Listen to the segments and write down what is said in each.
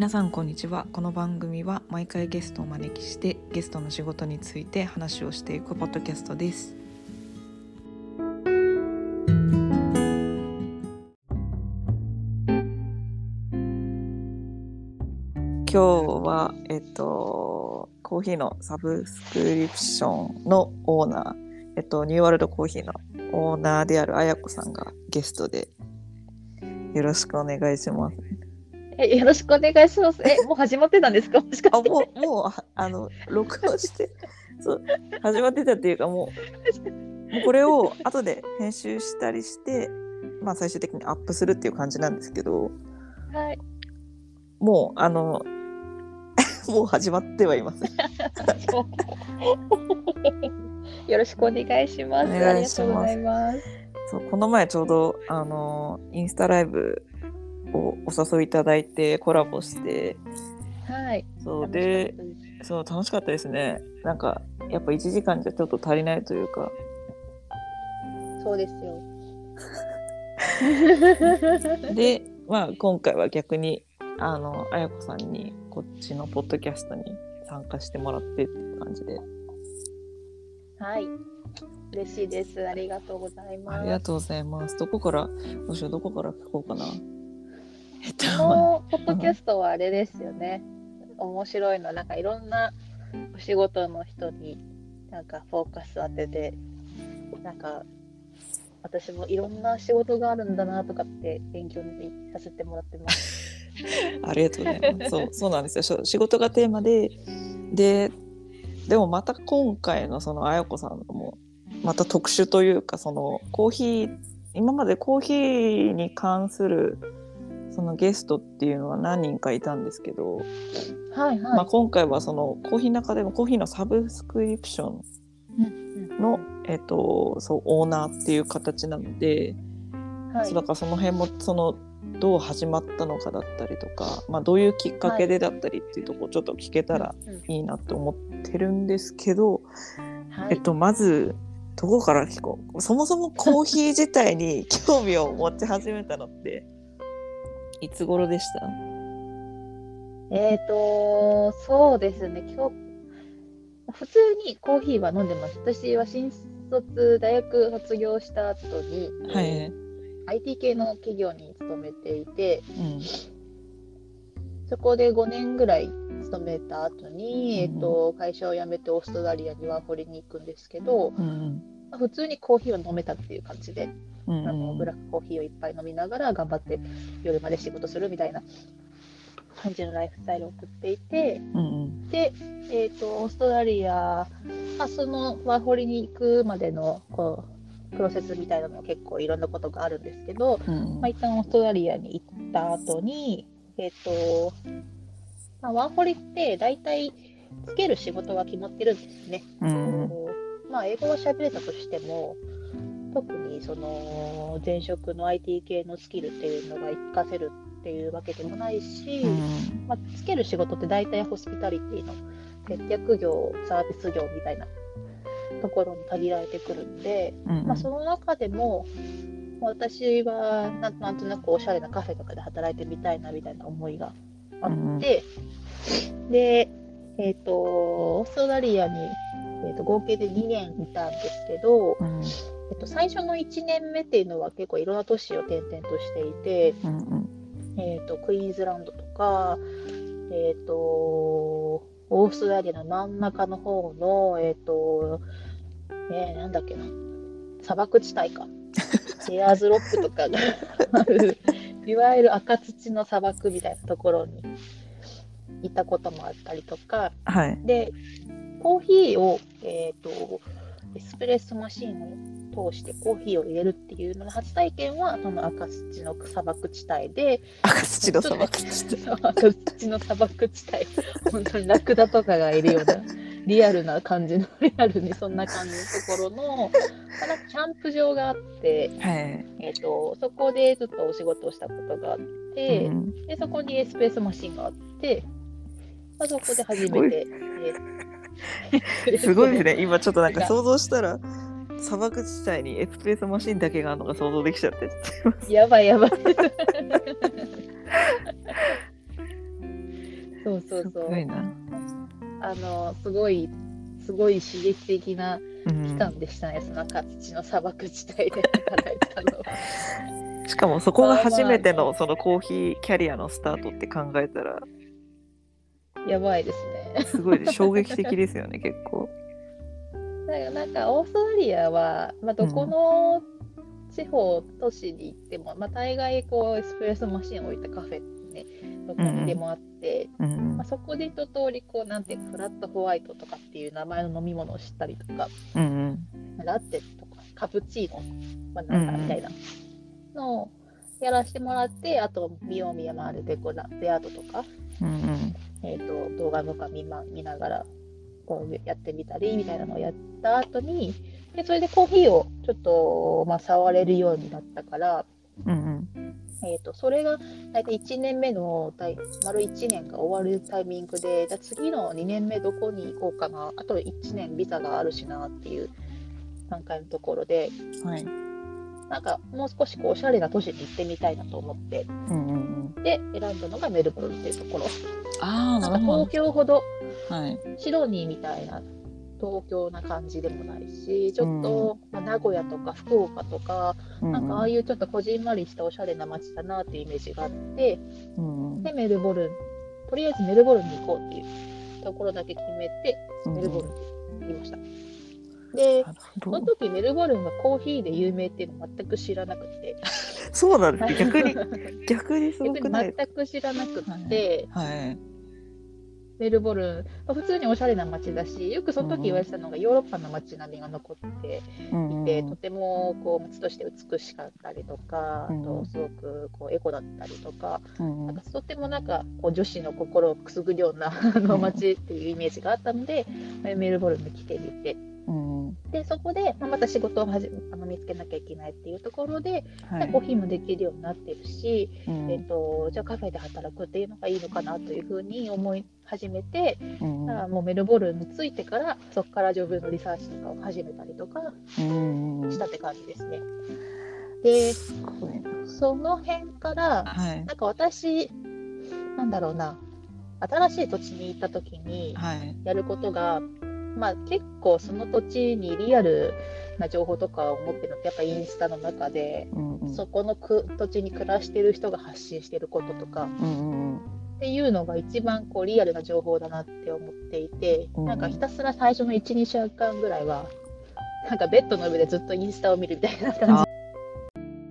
皆さんこんにちは。この番組は毎回ゲストをお招きしてゲストの仕事について話をしていくポッドキャストです。今日はえっとコーヒーのサブスクリプションのオーナーえっとニューワールドコーヒーのオーナーであるあやこさんがゲストでよろしくお願いします。えよろしくお願いします。え、もう始まってたんですか？もしかして。あもうもうああの録音して そう始まってたっていうかもうもうこれを後で編集したりして、まあ、最終的にアップするっていう感じなんですけどはい。もうあの もう始まってはいます。よろしくお願いします。お願いしますありがとうございます。そうこの前ちょうどあのインスタライブをお誘いいただいてコラボしてはい。そう楽しかでったですそう楽しかったですねなんかやっぱ1時間じゃちょっと足りないというかそうですよ。で、まあ、今回は逆にあのあやこさんにこっちのポッドキャストに参加してもらってって感じではい。嬉しいです。ありがとうございます。ありがとうございますどこからどうしようどこから聞こうかなえっとこのポッドキャストはあれですよね。面白いの、なんかいろんなお仕事の人になんかフォーカス当てて、なんか私もいろんな仕事があるんだなとかって勉強にさせてもらってます。ありがとうございます。そう、そうなんですよ。仕事がテーマで、で、でもまた今回のそのあやこさんのもまた特殊というかそのコーヒー今までコーヒーに関するそのゲストっていうのは何人かいたんですけど、はいはい。まあ、今回はそのコーヒーの中でもコーヒーのサブスクリプションうんの、えっと、そうオーナーっていう形なので、はい。そうだからその辺もそのどう始まったのかだったりとか、まあ、どういうきっかけでだったりっていうところちょっと聞けたらい。いなと思ってるんですけど、はい。えっと、まずどこから聞こう？そもそもコーヒー自体に興味を持ち始めたのっていつ頃でした？えっ、と、そうですね、今日、普通にコーヒーは飲んでます。私は新卒、大学卒業した後に、はい、IT 系の企業に勤めていて、うん。そこで5年ぐらい勤めた後に、うん。えっと、会社を辞めてオーストラリアにワーホリに行くんですけど、うんまあ普通にコーヒーを飲めたっていう感じで、うんあのブラックコーヒーをいっぱい飲みながら頑張って夜まで仕事するみたいな感じのライフスタイルを送っていて、うんうん。で、えー、とオーストラリア、まあ、そのワーホリに行くまでのこうプロセスみたいなのも結構いろんなことがあるんですけど、うんまあ、一旦オーストラリアに行った後に、えっ、と、まあ、ワーホリって大体つける仕事が決まってるんですね。うんまあ、英語は喋れたとしても、特にその前職の IT 系のスキルっていうのが活かせるっていうわけでもないし、うん。まあ、つける仕事って大体ホスピタリティの接客業、サービス業みたいなところに限られてくるんで、うんまあ、その中でも私はなんなんとなくおしゃれなカフェとかで働いてみたいなみたいな思いがあって、で、えっとオーストラリアに、えー、と合計で2年いたんですけど、うんえっと、最初の1年目っていうのは結構いろんな都市を転々としていて、うんうんえー、とクイーンズランドとか、えー、とオーストラリアの真ん中の方の、えーとえーなんだっけな砂漠地帯か。エアーズロックとかがある いわゆる赤土の砂漠みたいなところにいたこともあったりとか。はい。でコーヒーを、えー、とエスプレッソマシンを通してコーヒーを入れるっていうのの初体験はその赤土の砂漠地帯で赤土の砂漠そう赤土の砂漠地帯。本当にラクダとかがいるような リアルな感じのリアルにそんな感じのところの、まあ、なんかキャンプ場があって、はい、えー、とそこでずっとお仕事をしたことがあって、うん。でそこにエスプレッソマシンがあって、まあ、そこで初めて。えー すごいですね。今ちょっとなんか想像したら砂漠地帯にエスプレッソマシンだけがあるのが想像できちゃって。やばいやばい。そうそうすそう。ごいな。あの、すごい、すごい刺激的なうん期間でしたね、その赤土の砂漠地帯で働いたのは。しかもそこが初めてのそのコーヒーキャリアのスタートって考えたらやばいですね。すごい衝撃的ですよね結構。だからなんかオーストラリアは、まあ、どこの地方都市に行っても、まあ、大概こうエスプレッソマシンを置いたカフェねどこにでもあって、うんまあ、そこで一通りこうなんていうかフラットホワイトとかっていう名前の飲み物を知ったりとかうんラテとかカプチーノ、まあ、なんかみたいなのをやらせてもらって、あと見よう見まるでこうラテアートとか、うんうんえー、と動画とか見,、ま、見ながらこうやってみたりみたいなのをやった後にでそれでコーヒーをちょっと、まあ、触れるようになったから、うんうん。えー、とそれが大体1年目の大丸1年が終わるタイミングでじゃあ次の2年目どこに行こうかなあと1年ビザがあるしなっていう段階のところではいなんかもう少しこうおしゃれな都市に行ってみたいなと思ってうんうんうん。で選んだのがメルボルンっていうところ。ああな東京ほどはい。シドニーみたいな東京な感じでもないしちょっと、まあ名古屋とか福岡とか、うんなんかああいうちょっとこじんまりしたおしゃれな街だなっていうイメージがあってうんうん。でメルボルンとりあえずメルボルンに行こうっていうところだけ決めてメルボルンに行きました。でその時メルボルンがコーヒーで有名っていうの全く知らなくて。そうなんですね逆に逆にすごくない？全く知らなくて、はい。メルボルン、まあ普通におしゃれな街だしよくその時言われてたのがヨーロッパの街並みが残ってうんいて、とてもこう街として美しかったりとか、うんあとすごくこうエコだったりとか、うんなんかとてもなんかこう女子の心をくすぐるようなあの街っていうイメージがあったので、メルボルンに来てみてうんうん。でそこで、まあ、また仕事をはじあの見つけなきゃいけないっていうところで、はい。コーヒーもできるようになってるし、うん。えっとじゃあカフェで働くっていうのがいいのかなというふうに思い始めて、うんだからもうメルボルンに着いてからそこからジョブのリサーチとかを始めたりとかしたって感じですね。でその辺からはい。なんか私なんだろうな新しい土地に行った時にはい。やることが、まあ、結構その土地にリアルな情報とかを持ってるのってやっぱインスタの中で、うんうん。そこのく土地に暮らしてる人が発信してることとかうんうんっていうのが一番こうリアルな情報だなって思っていて、うんなんかひたすら最初の12週間ぐらいはなんかベッドの上でずっとインスタを見るみたいな感じ。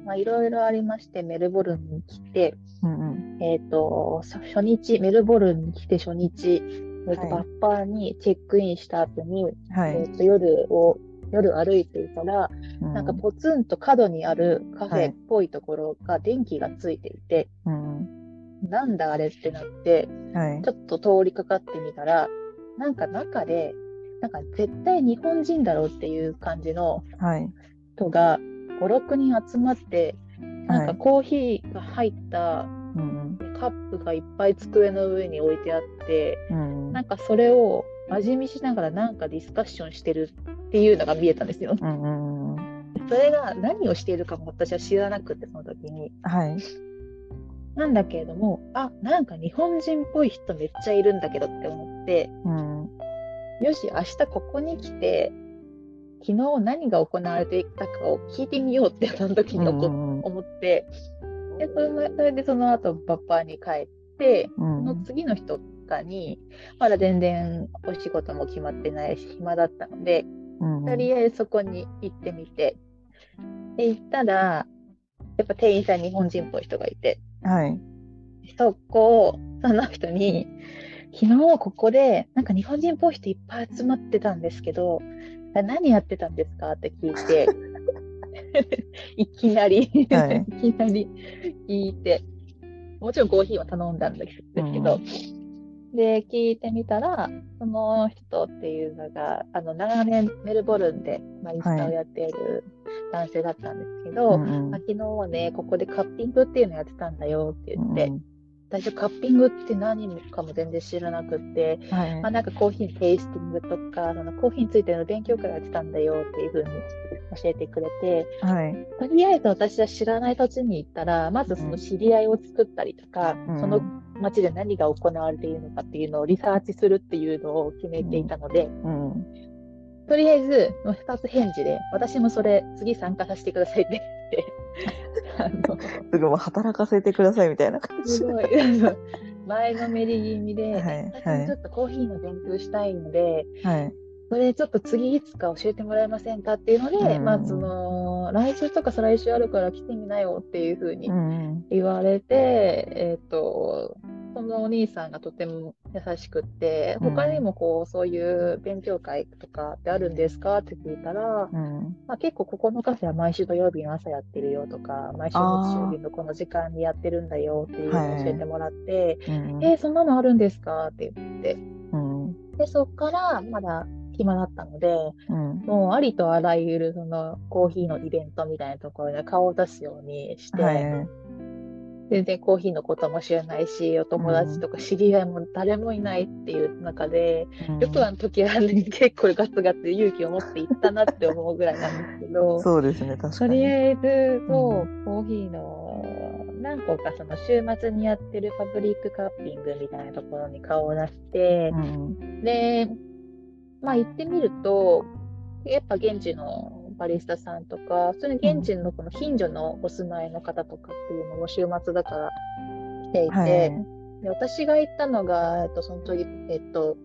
まあいろいろありましてメルボルンに来て、うんうん。えっとそ初日メルボルンに来て初日、えっとはい。バッパーにチェックインした後に、はい。えっと夜を夜歩いていたら、うん。なんかポツンと角にあるカフはいェっぽいところが電気がついていて、うん。なんだあれってなってはい。ちょっと通りかかってみたら、なんか中で、なんか絶対日本人だろうっていう感じのはい。人が5、6人集まって、なんはいかコーヒーが入ったうんカップがいっぱい机の上に置いてあって、うんなんかそれを味見しながらなんかディスカッションしてるっていうのが見えたんですよ。うんうんうん。それが何をしているかも私は知らなくて、その時に。はい。なんだけれども、あ、なんか日本人っぽい人めっちゃいるんだけどって思って、うんよし、明日ここに来て、昨日何が行われていたかを聞いてみようって、その時に思うん思って、でそれでその後、バッパーに帰って、うそのん次の日とかに、まだ全然お仕事も決まってないし、暇だったので、うんとりあえずそこに行ってみて、で、行ったら、やっぱ店員さん日本人っぽい人がいて、はい。そこ、その人に、昨日ここで、なんか日本人っぽい人いっぱい集まってたんですけど、あ何やってたんですか？って聞いて、いきなり、はい。い、きなり聞いて、もちろんコーヒーは頼んだんですけど、で、聞いてみたら、その人っていうのが、あの、長年メルボルンで、まあ、インスタをやっている男性だったんですけど、うんうん。あ昨日はね、ここでカッピングっていうのやってたんだよって言って、最初カッピングって何かも全然知らなくって、はい。まあ、なんかコーヒーのテイスティングとか、そのコーヒーについての勉強会やってたんだよっていうふうに教えてくれて、はい。とりあえず私は知らない土地に行ったら、まずその知り合いを作ったりとか、うん。その町で何が行われているのかっていうのをリサーチするっていうのを決めていたので、うんとりあえず、2つ返事で、私もそれ次参加させてくださいって。言って、あの、すぐもう働かせてくださいみたいな感じすごい、前のめり気味で、はい。私もちょっとコーヒーの勉強したいので、はいそれちょっと次いつか教えてもらえませんかっていうので、うん。まあその、来週とか再来週あるから来てみなよっていうふうにうん。言われて、えっ、と、そのお兄さんがとても優しくって、うん。他にもこう、そういう勉強会とかってあるんですかって聞いたら、うん。まあ、結構ここのカフェは毎週土曜日の朝やってるよとか、毎週日曜日のこの時間にやってるんだよっていうのを教えてもらって、うん。えーそんなのあるんですかって言って、うん。で、そっからまだ暇だったので、うん。もうありとあらゆるそのコーヒーのイベントみたいなところで顔を出すようにして、はい。全然コーヒーのことも知らないし、お友達とか知り合いも誰もいないっていう中で、よくあの時は、ね、結構ガツガツ勇気を持って行ったなって思うぐらいなんですけど、そうですね確とかに。りあえず、そううコーヒーの何個かその週末にやってるパブリックカッピングみたいなところに顔を出してう、ん。で、まあ行ってみると、やっぱ現地のバリスタさんとか、普通に現地のこの近所のお住まいの方とかっていうのも週末だから来ていて、はい。で私が行ったのが、えっと、その時、えっと、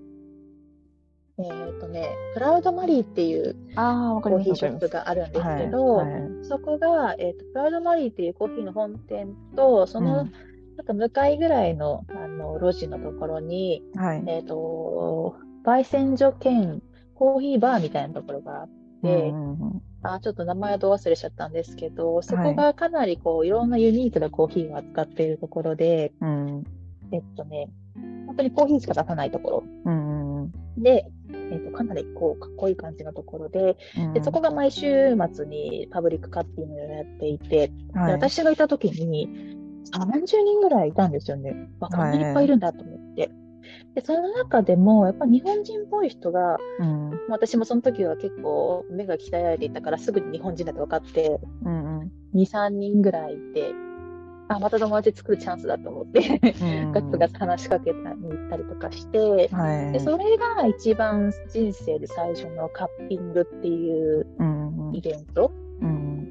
えっとね、クラウドマリーっていうコーヒーショップがあるんですはいけど、はい。そこが、えっと、クラウドマリーっていうコーヒーの本店と、その、うん。なんか向かいぐらいのあの路地のところに、はい。えっ、と、焙煎所兼コーヒーバーみたいなところがあって、うんうんあ、ちょっと名前をど忘れしちゃったんですけど、そこがかなりこう、いろんなユニークなコーヒーを扱っているところで、うんえっとね、本当にコーヒーしか出さないところ。うんうんで、えっと、かなりこう、かっこいい感じのところで、うん。で、そこが毎週末にパブリックカッピングをやっていて、ではい。私がいた時に30人ぐらいいたんですよね。わこんなにいっぱいいるんだと思って。で、その中でも、やっぱ日本人っぽい人が、うん。まあ私もその時は結構目が鍛えられていたから、すぐに日本人だと分かって、うんうん。2、3人ぐらいいて、あ、また友達作るチャンスだと思って、うん。ガツガツ話しかけたに行ったりとかして、はい。で、それが一番人生で最初のカッピングっていううんうんイベント。うん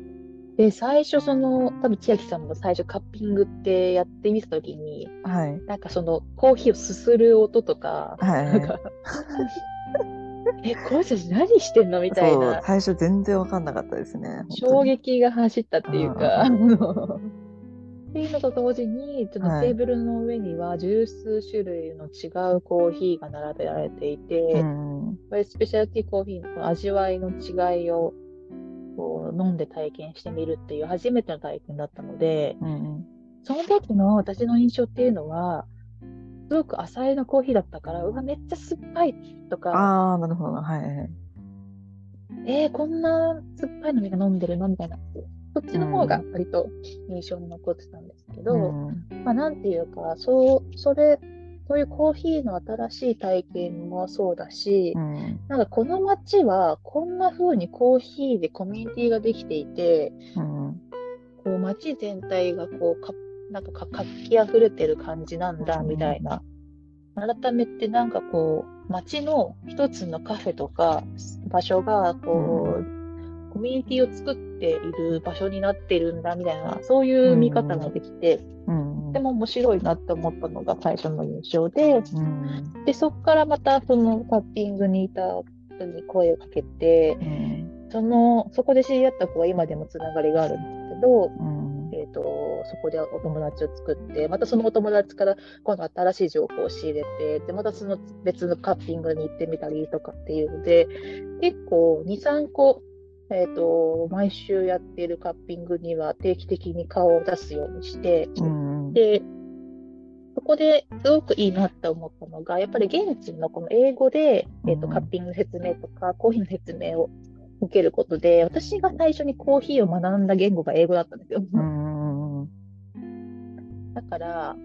で、最初その、多分千秋さんも最初カッピングってやってみたときに、はい。なんかそのコーヒーをすする音とか、はい。なんか、え、この人たち何してんのみたいな。最初全然わかんなかったですね衝撃が走ったっていうか、っていうのと同時に、ちょっとはい。テーブルの上には十数種類の違うコーヒーが並べられていて、うんこれスペシャルティーコーヒーの味わいの違いをこう飲んで体験してみるっていう初めての体験だったので、うんその時の私の印象っていうのは、すごく浅いのコーヒーだったから、うわ、めっちゃ酸っぱいとか、ああなるほどはいはいえー、こんな酸っぱいのみが飲んでるの？みたいな。そっちの方が割と印象に残ってたんですけど、うん。まあなんていうか、そう、それ、そういうコーヒーの新しい体験もそうだし、うん。なんかこの街はこんな風にコーヒーでコミュニティができていて、うん。こう街全体がこうか、なんかか活気あふれてる感じなんだ、うん。みたいな。改めてなんかこう、街の一つのカフェとか場所が、こう、コミュニティを作っている場所になってるんだ、みたいな、そういう見方ができて、うんとても面白いなって思ったのが最初の印象で、うんで、そこからまたそのタッピングにいた人に声をかけて、うんその、そこで知り合った子は今でもつながりがあるんですけど、うん。えっ、と、そこでお友達を作って、またそのお友達から今度新しい情報を仕入れて、で、またその別のカッピングに行ってみたりとかっていうので、結構2、3個、えっ、と、毎週やっているカッピングには定期的に顔を出すようにして、うんで、そこですごくいいなって思ったのが、やっぱり現地のこの英語で、えっとうんカッピングの説明とか、コーヒーの説明を受けることで、私が最初にコーヒーを学んだ言語が英語だったんですよ。うん。だから、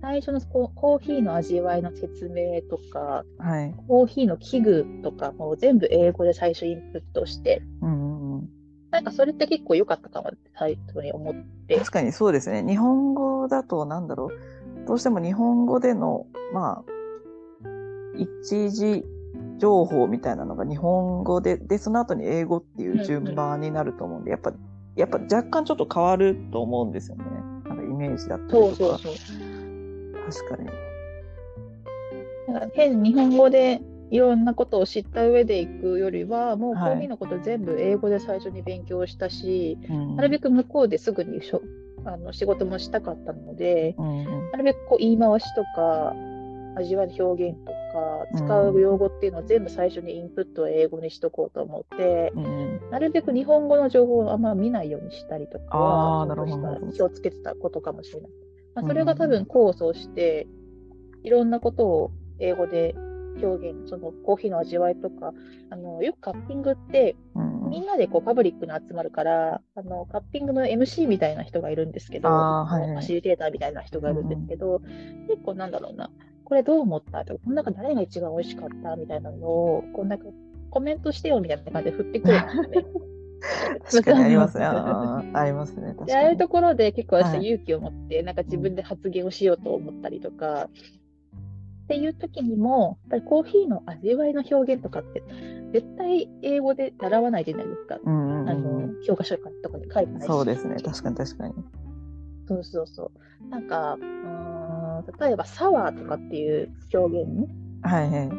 最初のココーヒーの味わいの説明とか、はい。コーヒーの器具とかも全部英語で最初インプットして、うんうんうん。なんかそれって結構良かったかもって最初に思って。確かにそうですね。日本語だとなんだろう。どうしても日本語での、まあ、一時情報みたいなのが日本語で、で、その後に英語っていう順番になると思うんで、やっぱ、やっぱ若干ちょっと変わると思うんですよね。なんかイメージだったりとか。そうそうそう。確かに。なんか変に日本語でいろんなことを知った上で行くよりは、もうコはいーヒーのこと全部英語で最初に勉強したし、うん。なるべく向こうですぐにしょあの仕事もしたかったので、うん。うんなるべくこう言い回しとか、味わいの表現とか、使う用語っていうのを全部最初にインプットを英語にしとこうと思って、うん。うんなるべく日本語の情報をあんま見ないようにしたりとか気をつけてたことかもしれない。まあ、それが多分構想して、いろんなことを英語で表現、そのコーヒーの味わいとか、あのよくカッピングって、みんなでこうパブリックに集まるから、あのカッピングの MC みたいな人がいるんですけど、はいはい。ファシリテーターみたいな人がいるんですけど、結構なんだろうな、これどう思ったとか、この中誰が一番美味しかったみたいなのを、こんかコメントしてよみたいな感じで振ってくるんですよね。確かにありますね。ありますね。ああいう。ところで結構私ははい勇気を持って、なんか自分で発言をしようと思ったりとか、っていう時にも、やっぱりコーヒーの味わいの表現とかって、絶対英語で習わないじゃないですか。うんうんあうんの教科書とかに書いてないし。そうですね。確かに確かに。そうそうそう。なんか、うーん例えばサワーとかっていう表現、はいはい。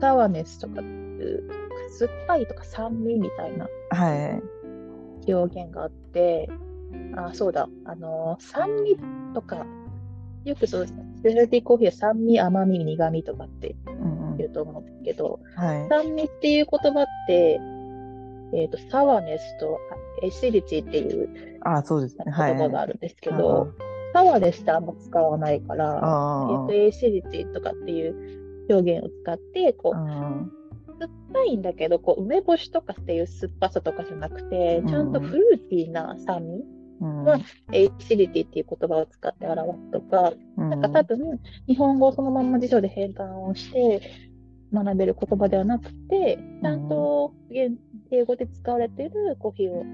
サワーネスとかっていう、酸っぱいとか酸味みたいなはいはい。表現があって、あ、そうだ、あのー酸味とか、よくそう、スペシャルティーコーヒーは酸味、甘み、苦味とかってうんうん言うと思うんですけど、はい。酸味っていう言葉って、えっ、と、サワーネスとエシリティっていうあそうですね。言はい。葉があるんですけど、サワーネスってあんま使わないから、あえっと、エシリティとかっていう表現を使って、こう、あ。酸っぱいんだけど、こう、梅干しとかっていう酸っぱさとかじゃなくて、ちゃんとフルーティーな酸味、うん。はエシリティっていう言葉を使って表すとか、なんか多分、日本語をそのまんま辞書で変換をして学べる言葉ではなくて、ちゃんと現英語で使われているコーヒーを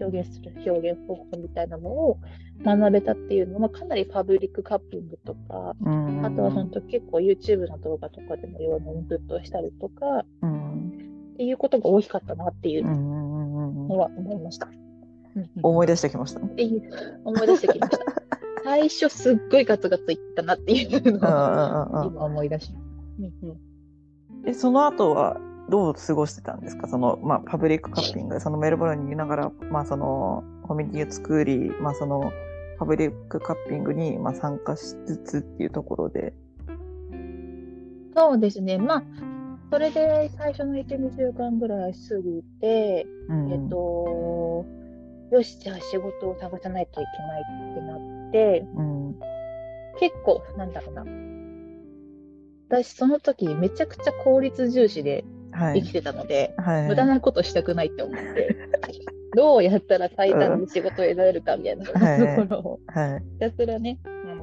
表現する表現方法みたいなのを学べたっていうのは、かなりパブリックカッピングとか、うん、あとは本当結構 YouTube の動画とかでもいろんなインプットをしたりとか、うん。っていうことが大きかったなっていうのは思いました。思い出してきました？思い出してきました。最初すっごいガツガツいったなっていうのを今思い出しまその後はどう過ごしてたんですか？その、まあ、パブリックカッピング、そのメルボルンにいながら、まあ、その、コミュニティを作り、まあ、その、パブリックカッピングに、まあ、参加しつつっていうところで。そうですね。まあ、それで最初の1、2週間ぐらい過ぎて、うんえっ、と、よし、じゃあ仕事を探さないといけないってなって、うん。結構、なんだろうな。私、その時めちゃくちゃ効率重視ではい。生きてたので、はい。無駄なことしたくないって思って、どうやったら最短で仕事を得られるかみたいなはいところをはい。ひたすらね、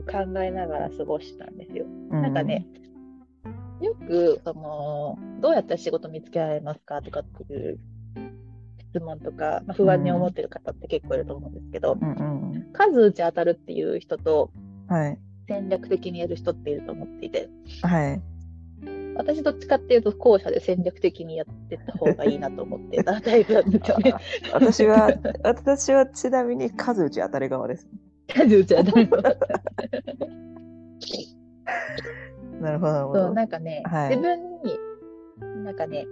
考えながら過ごしたんですよ。うなんかね、よく、その、どうやったら仕事見つけられますかとかっていう質問とか、まあ、不安に思ってる方って結構いると思うんですけど、うんうん。数打ち当たるっていう人とはい。戦略的にやる人っていると思っていて、はい。私どっちかっていうと後者で戦略的にやってった方がいいなと思ってたタイプなんですよね。私は、私はちなみに数打ち当たり側です。数打ち当たる。なるほど、なるほそう、ど。なんかね、はい自分に、なんかね、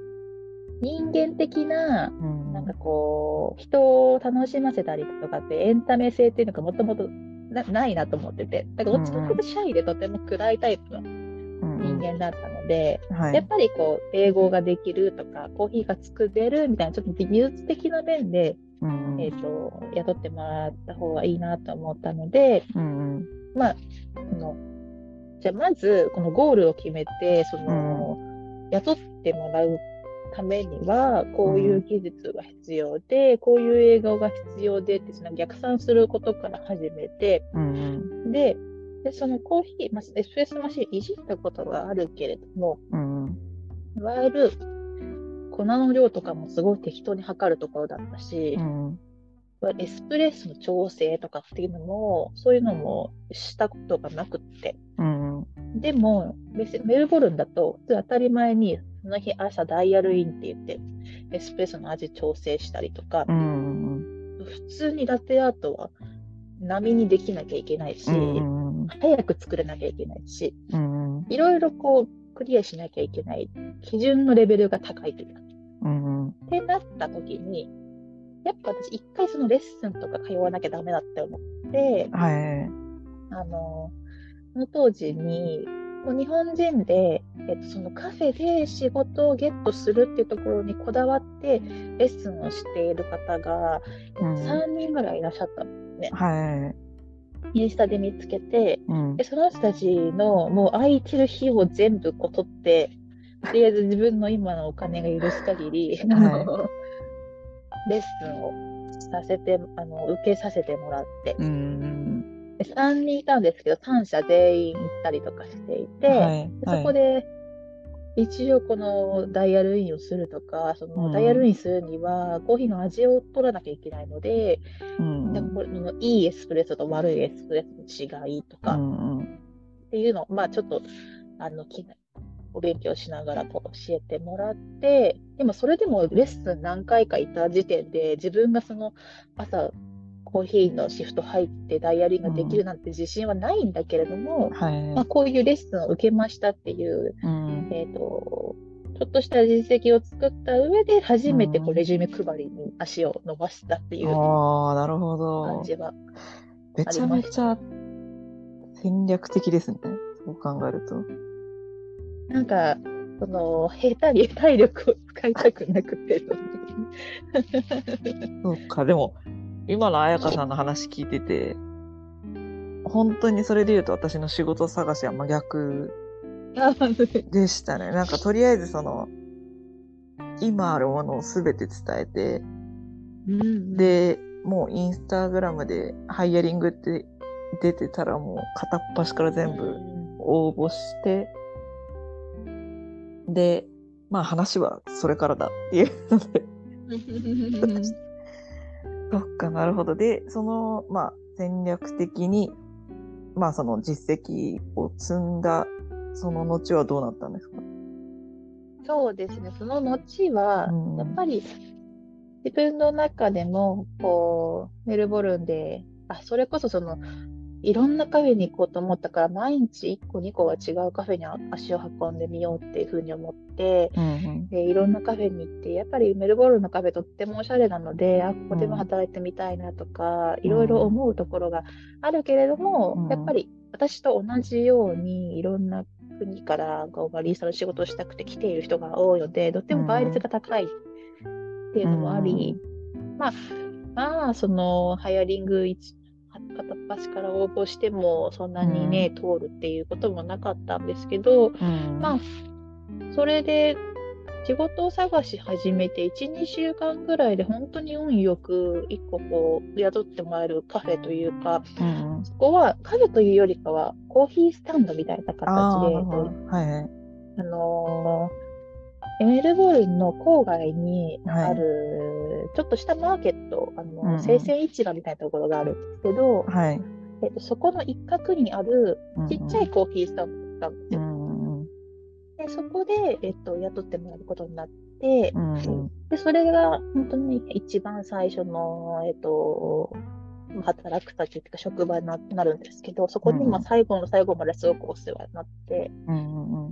人間的な、うんなんかこう、人を楽しませたりとかって、エンタメ性っていうのがもともとなないなと思ってて、だからどっちかというとシャイでとても暗いタイプの人間だったので、はい。やっぱりこう、英語ができるとか、コーヒーが作れるみたいな、ちょっと技術的な面で、うんうん。えっ、と、雇ってもらった方がいいなと思ったので、うんうん。まあ、その、じゃあまず、このゴールを決めて、その、雇ってもらうためには、こういう技術が必要で、こういう映画が必要でって、その逆算することから始めて、うんうん。で、で、そのコーヒー、まあ、エスプレッソマシンいじったことがあるけれども、うん。いわゆる粉の量とかもすごい適当に測るところだったし、うん。エスプレッソの調整とかっていうのも、そういうのもしたことがなくって。うん。でも、別にメルボルンだと、当たり前に、その日朝ダイヤルインって言って、エスプレッソの味調整したりとか、うん普通にラテアートは波にできなきゃいけないし、うん早く作らなきゃいけないし、うん。いろいろこう、クリアしなきゃいけない、基準のレベルが高いというか。うん。ってなった時に、やっぱ私一回そのレッスンとか通わなきゃダメだって思って、はい。あの、その当時に、日本人で、えっと、そのカフェで仕事をゲットするっていうところにこだわって、レッスンをしている方がうん。3人ぐらいいらっしゃったの。はいインスタで見つけて、うん。でその人たちのもう空いてる日を全部こう取って、とりあえず自分の今のお金が許す限り、あのレッスンをさせて、あの受けさせてもらって、うんで3人いたんですけど、3社全員行ったりとかしていて、はい。でそこで一応このダイヤルインをするとか、そうん。のダイヤルインするにはコーヒーの味を取らなきゃいけないので、うん。でこれのいいエスプレッソと悪いエスプレッソの違いとか、うんっていうのを、まあちょっと、あの、きお勉強しながらこう教えてもらって、でもそれでもレッスン何回かいた時点で、自分がその朝、コーヒーのシフト入ってダイヤリングができるなんて自信はないんだけれども、はい。まあ、こういうレッスンを受けましたっていう、うん。えっ、と、ちょっとした実績を作った上で、初めてこううん。レジュメ配りに足を伸ばしたっていうああなるほ感どじはめちゃめちゃ戦略的ですね。そう考えると。なんか、その、下手に体力を使いたくなくて、そうか、でも、今の彩香さんの話聞いてて、本当にそれで言うと私の仕事探しは真逆あでしたね。なんかとりあえずその、今あるものを全て伝えて、うん、で、もうインスタグラムでハイヤリングって出てたらもう片っ端から全部応募して、で、まあ話はそれからだっていうので、う んそっか、なるほど。で、その、まあ、戦略的に、まあ、その実績を積んだ、その後はどうなったんですか？そうですね、その後は、うん。やっぱり自分の中でも、こう、メルボルンで、あ、それこそその、いろんなカフェに行こうと思ったから、毎日1個、2個は違うカフェに足を運んでみようっていうふうに思って、うんでいろんなカフェに行って、やっぱりメルボルンのカフェとってもおしゃれなので、あ、ここでも働いてみたいなとか、いろいろ思うところがあるけれども、うん。やっぱり私と同じようにいろんな国からこうバリスタの仕事をしたくて来ている人が多いので、とっても倍率が高いっていうのもあり、まあ、まあ、そのハイアリング一片っ端から応募してもそんなにね、通るっていうこともなかったんですけど、うんまあ、それで仕事を探し始めて1、2週間ぐらいで本当に運よく1個こう雇ってもらえるカフェというか、うんそこはカフェというよりかはコーヒースタンドみたいな形ああ、で、なるほど。はいはい。あのーメルボルンの郊外にはい。ある、ちょっとしたマーケット、あのうんうん。生鮮市場みたいなところがあるんですけど、はい。えっと、そこの一角にあるちっちゃいコーヒースタンドなんですうよ。んうん。でそこで、えっと、雇ってもらうことになって、うんうん。でそれが本当に一番最初の、えっと、働く先っていうか職場にななるんですけど、そこにうんまあ最後の最後まですごくお世話になって、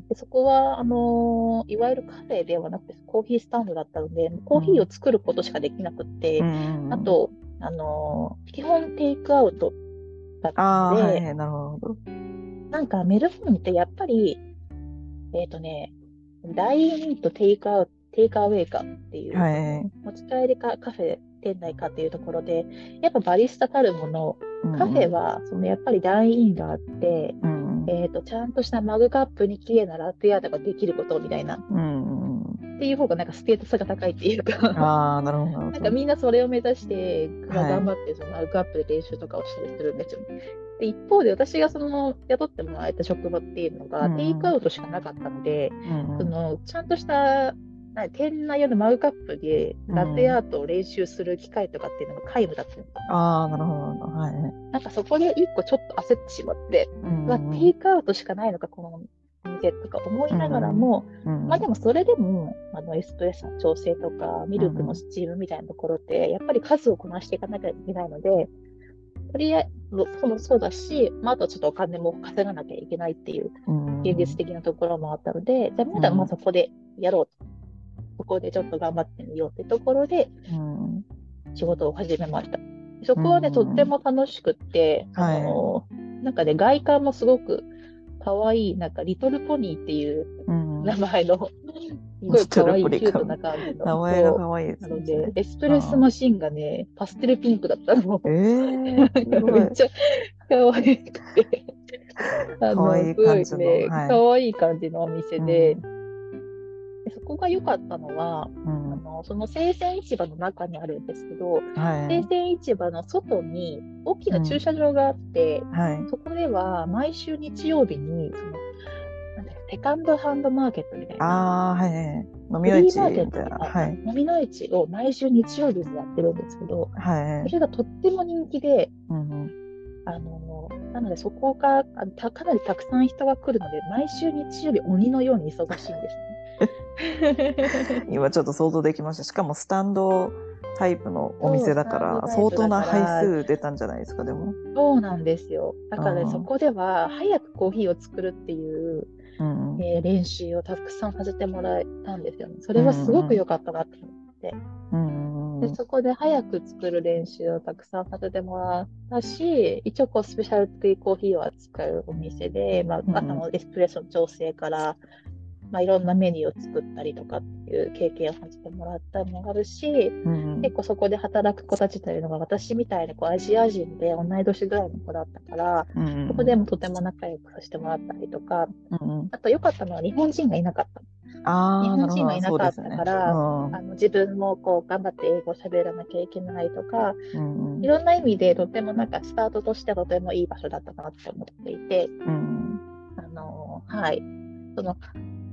でそこは、あのいわゆるカフェではなくてコーヒースタンドだったので、コーヒーを作ることしかできなくって、うんあ、と、あの基本テイクアウトだったので、はいはい、なるほど。なんかメルボルンってやっぱり、えっ、とね、ダイインとテイクアウト、テイクアウェイかっていう、はい。持ち帰りかカフェ、店内かっていうところで、やっぱバリスタたるもの、カフェはそのやっぱりダイインがあって、うん。うんえっ、と、ちゃんとしたマグカップに綺麗なラテアートができることみたいな。うん。うんっていう方がなんかステータスが高いっていうか。ああ、なるほど。なんかみんなそれを目指して、頑張ってそのマルクアップで練習とかをしたりするんですよ。で一方で私がその雇ってもらえた職場っていうのが、うん。テイクアウトしかなかったので、うん。うんそのちゃんとしたな店内用のマグカップでラテアートを練習する機会とかっていうのが皆無だったんですよああ、なるほど。はい。なんかそこで一個ちょっと焦ってしまって、うんテイクアウトしかないのか、このお店とか思いながらも、うんまあでもそれでもあのエスプレッソの調整とかミルクのスチームみたいなところってやっぱり数をこなしていかなきゃいけないので、とりあえずそもそうだし、まあ、あとちょっとお金も稼がなきゃいけないっていううん。現実的なところもあったので、じゃあまだまあそこでやろうと。ここでちょっと頑張ってみようってところでうん。仕事を始めました。そこはね、うん。とっても楽しくって、はい。あのなんかね、外観もすごく可愛い、なんかリトルポニーっていううん。名前の、すごい可愛いキュートな感じの。名前が可愛いですなのね。で、エスプレッソマシンがね、パステルピンクだったの。ええ すごい。めっちゃ可愛くて。あ 可愛いすご感じの。ね、はい。可愛い感じのお店で、でそこが良かったのは、うんあのその生鮮市場の中にあるんですけど、生はい。鮮市場の外に大きな駐車場があって、はい。そこでは毎週日曜日にそのセカンドハンドマーケットみたいな。ああ、はいはい。飲フみの市みたいな。飲みの市を毎週日曜日にやってるんですけど、はいそ。れがとっても人気で、うんうんあのなのでそこがかなりたくさん人が来るので、毎週日曜日鬼のように忙しいんですね。今ちょっと想像できました。しかもスタンドタイプのお店だから、相当な配数出たんじゃないですか、でも。そうなんですよ。だから、そこでは早くコーヒーを作るっていう、うんうんえー練習をたくさんさせてもらえたんですよね。それはすごく良かったなって思って。うんうんでそこで早く作る練習をたくさんさせてもらったし、一応こうスペシャルティーコーヒーを扱うお店で、まあ、うん朝のエスプレッソの調整から、まあ、いろんなメニューを作ったりとかっていう経験をさせてもらったのもあるし、うんうん。結構そこで働く子たちというのが私みたいなこうアジア人で同い年ぐらいの子だったから、うんうん。そこでもとても仲良くさせてもらったりとか、うんうん。あと良かったのは日本人がいなかった。あ日本人があ、いなかったからうんあの自分もこう頑張って英語を喋らなきゃいけないとか、うんうん。いろんな意味でとてもなんかスタートとしてはとてもいい場所だったなって思っていて、うんあのはい。その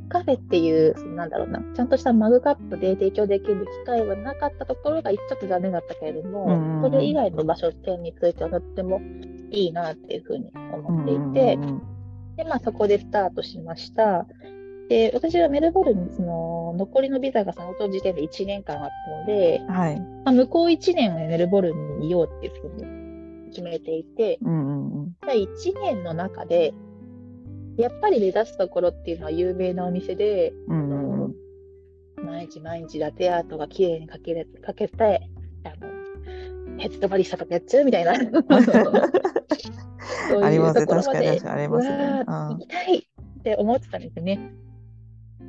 カフェっていう、なんだろうな、ちゃんとしたマグカップで提供できる機会はなかったところがちょっと残念だったけれども、うんそれ以外の場所店についてはとってもいいなっていうふうに思っていうんて、うんで、まあそこでスタートしました。で、私はメルボルンにその残りのビザがその時点で1年間あったので、はい。まあ、向こう1年はメルボルンにいようっていうふうに決めていて、うんうんうんじゃあ1年の中で、やっぱり目指すところっていうのは有名なお店で、うん毎日毎日ラテアートが綺麗にかけれかけて、あの、ヘッドバリスタとかやっちゃうみたいな。そうありますね。いうところまでありますね。行きたいって思ってたんですよね。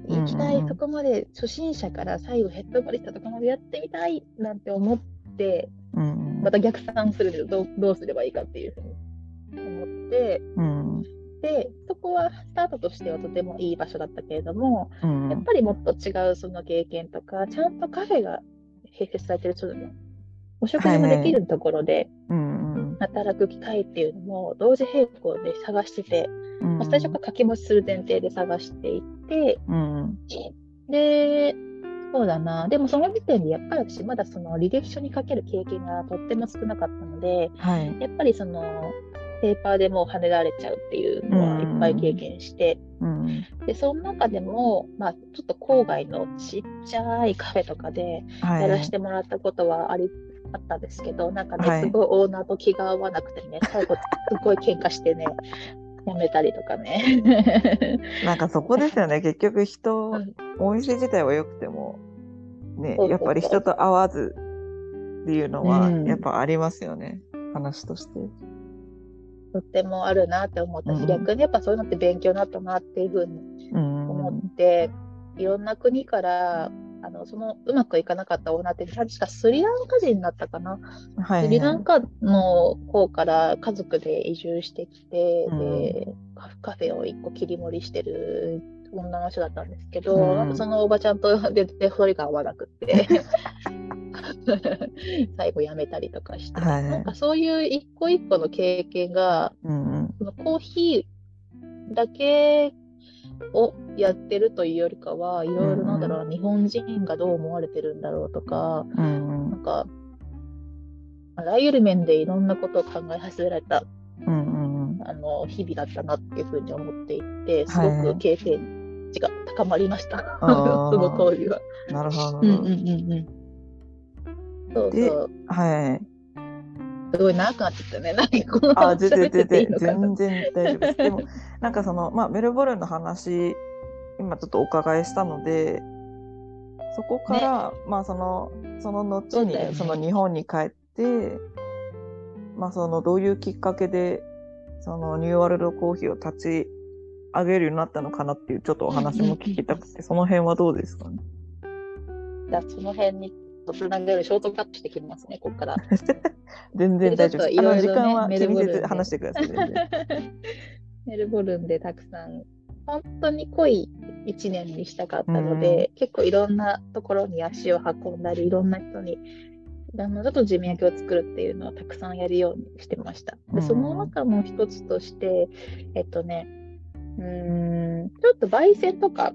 行きたい、そこまで初心者から最後ヘッドバリスタとかまでやってみたいなんて思って、うんうん。また逆算するけどどうどうすればいいかっていうふうに思って、うんで、そこはスタートとしてはとてもいい場所だったけれども、うんやっぱりもっと違うその経験とか、ちゃんとカフェが併設されてる、ちょっとね、お食事もできるところでうん働く機会っていうのも同時並行で探してて、うんまあ最初から掛け持ちする前提で探していって、うんで、そうだな、でもその時点でやっぱり私まだその履歴書に書ける経験がとっても少なかったので、はい。やっぱりそのペーパーでもう跳ねられちゃうっていうのはいっぱい経験して、うん。で、その中でも、まあ、ちょっと郊外のちっちゃいカフェとかではい。やらせてもらったことはあり、あったんですけど、なんかね、はい。すごいオーナーと気が合わなくてね、最後、すごい喧嘩してね、やめたりとかね。なんかそこですよね。結局人うん。お店自体は良くてもねやっぱり人と会わずっていうのはうん。やっぱありますよね、話として。とってもあるなって思ったし、うん。逆にやっぱそういうのって勉強になったなっていうふうにうん思って、いろんな国から、あのそのうまくいかなかったオーナーって、確かスリランカ人だったかな？はいスリランカの方から家族で移住してきて、うん。でカフカフェを一個切り盛りしてる女の人だったんですけど、うん。なんかそのおばちゃんと全然距離が合わなくって。最後やめたりとかして、はい。なんかそういう一個一個の経験がうんうん。そのコーヒーだけをやってるというよりかはいろいろなんだろうな、日本人がどう思われてるんだろうとかうんなんかあらゆる面でいろんなことを考えさせられた。うんうんうんあの日々だったなっていうふうに思っていてすはいごく経験値が高まりました、あー その当時は。なるほど。うんうんうんうんそうでそうはい。すごい長くなっちゃったね。なんかこのあ、話全然全然全然大丈夫です。でもなんかそのまあメルボルンの話今ちょっとお伺いしたので、そこから、まあそのその後にそねその日本に帰って、まあそのどういうきっかけでそのニューワールドコーヒーを立ち上げるようになったのかなっていうちょっとお話も聞きたくて、その辺はどうですかね？じゃあその辺につなげるショートカットしてきますね、ここから。全然大丈夫です。ちょっとあの時間は気にせず話してください。メルボルンでたくさん、本当に濃い1年にしたかったので、結構いろんなところに足を運んだり、いろんな人に、いろんな人と地味焼きを作るっていうのをたくさんやるようにしてました。うんでその中の一つとして、えっとね、うーん、ちょっと焙煎とか、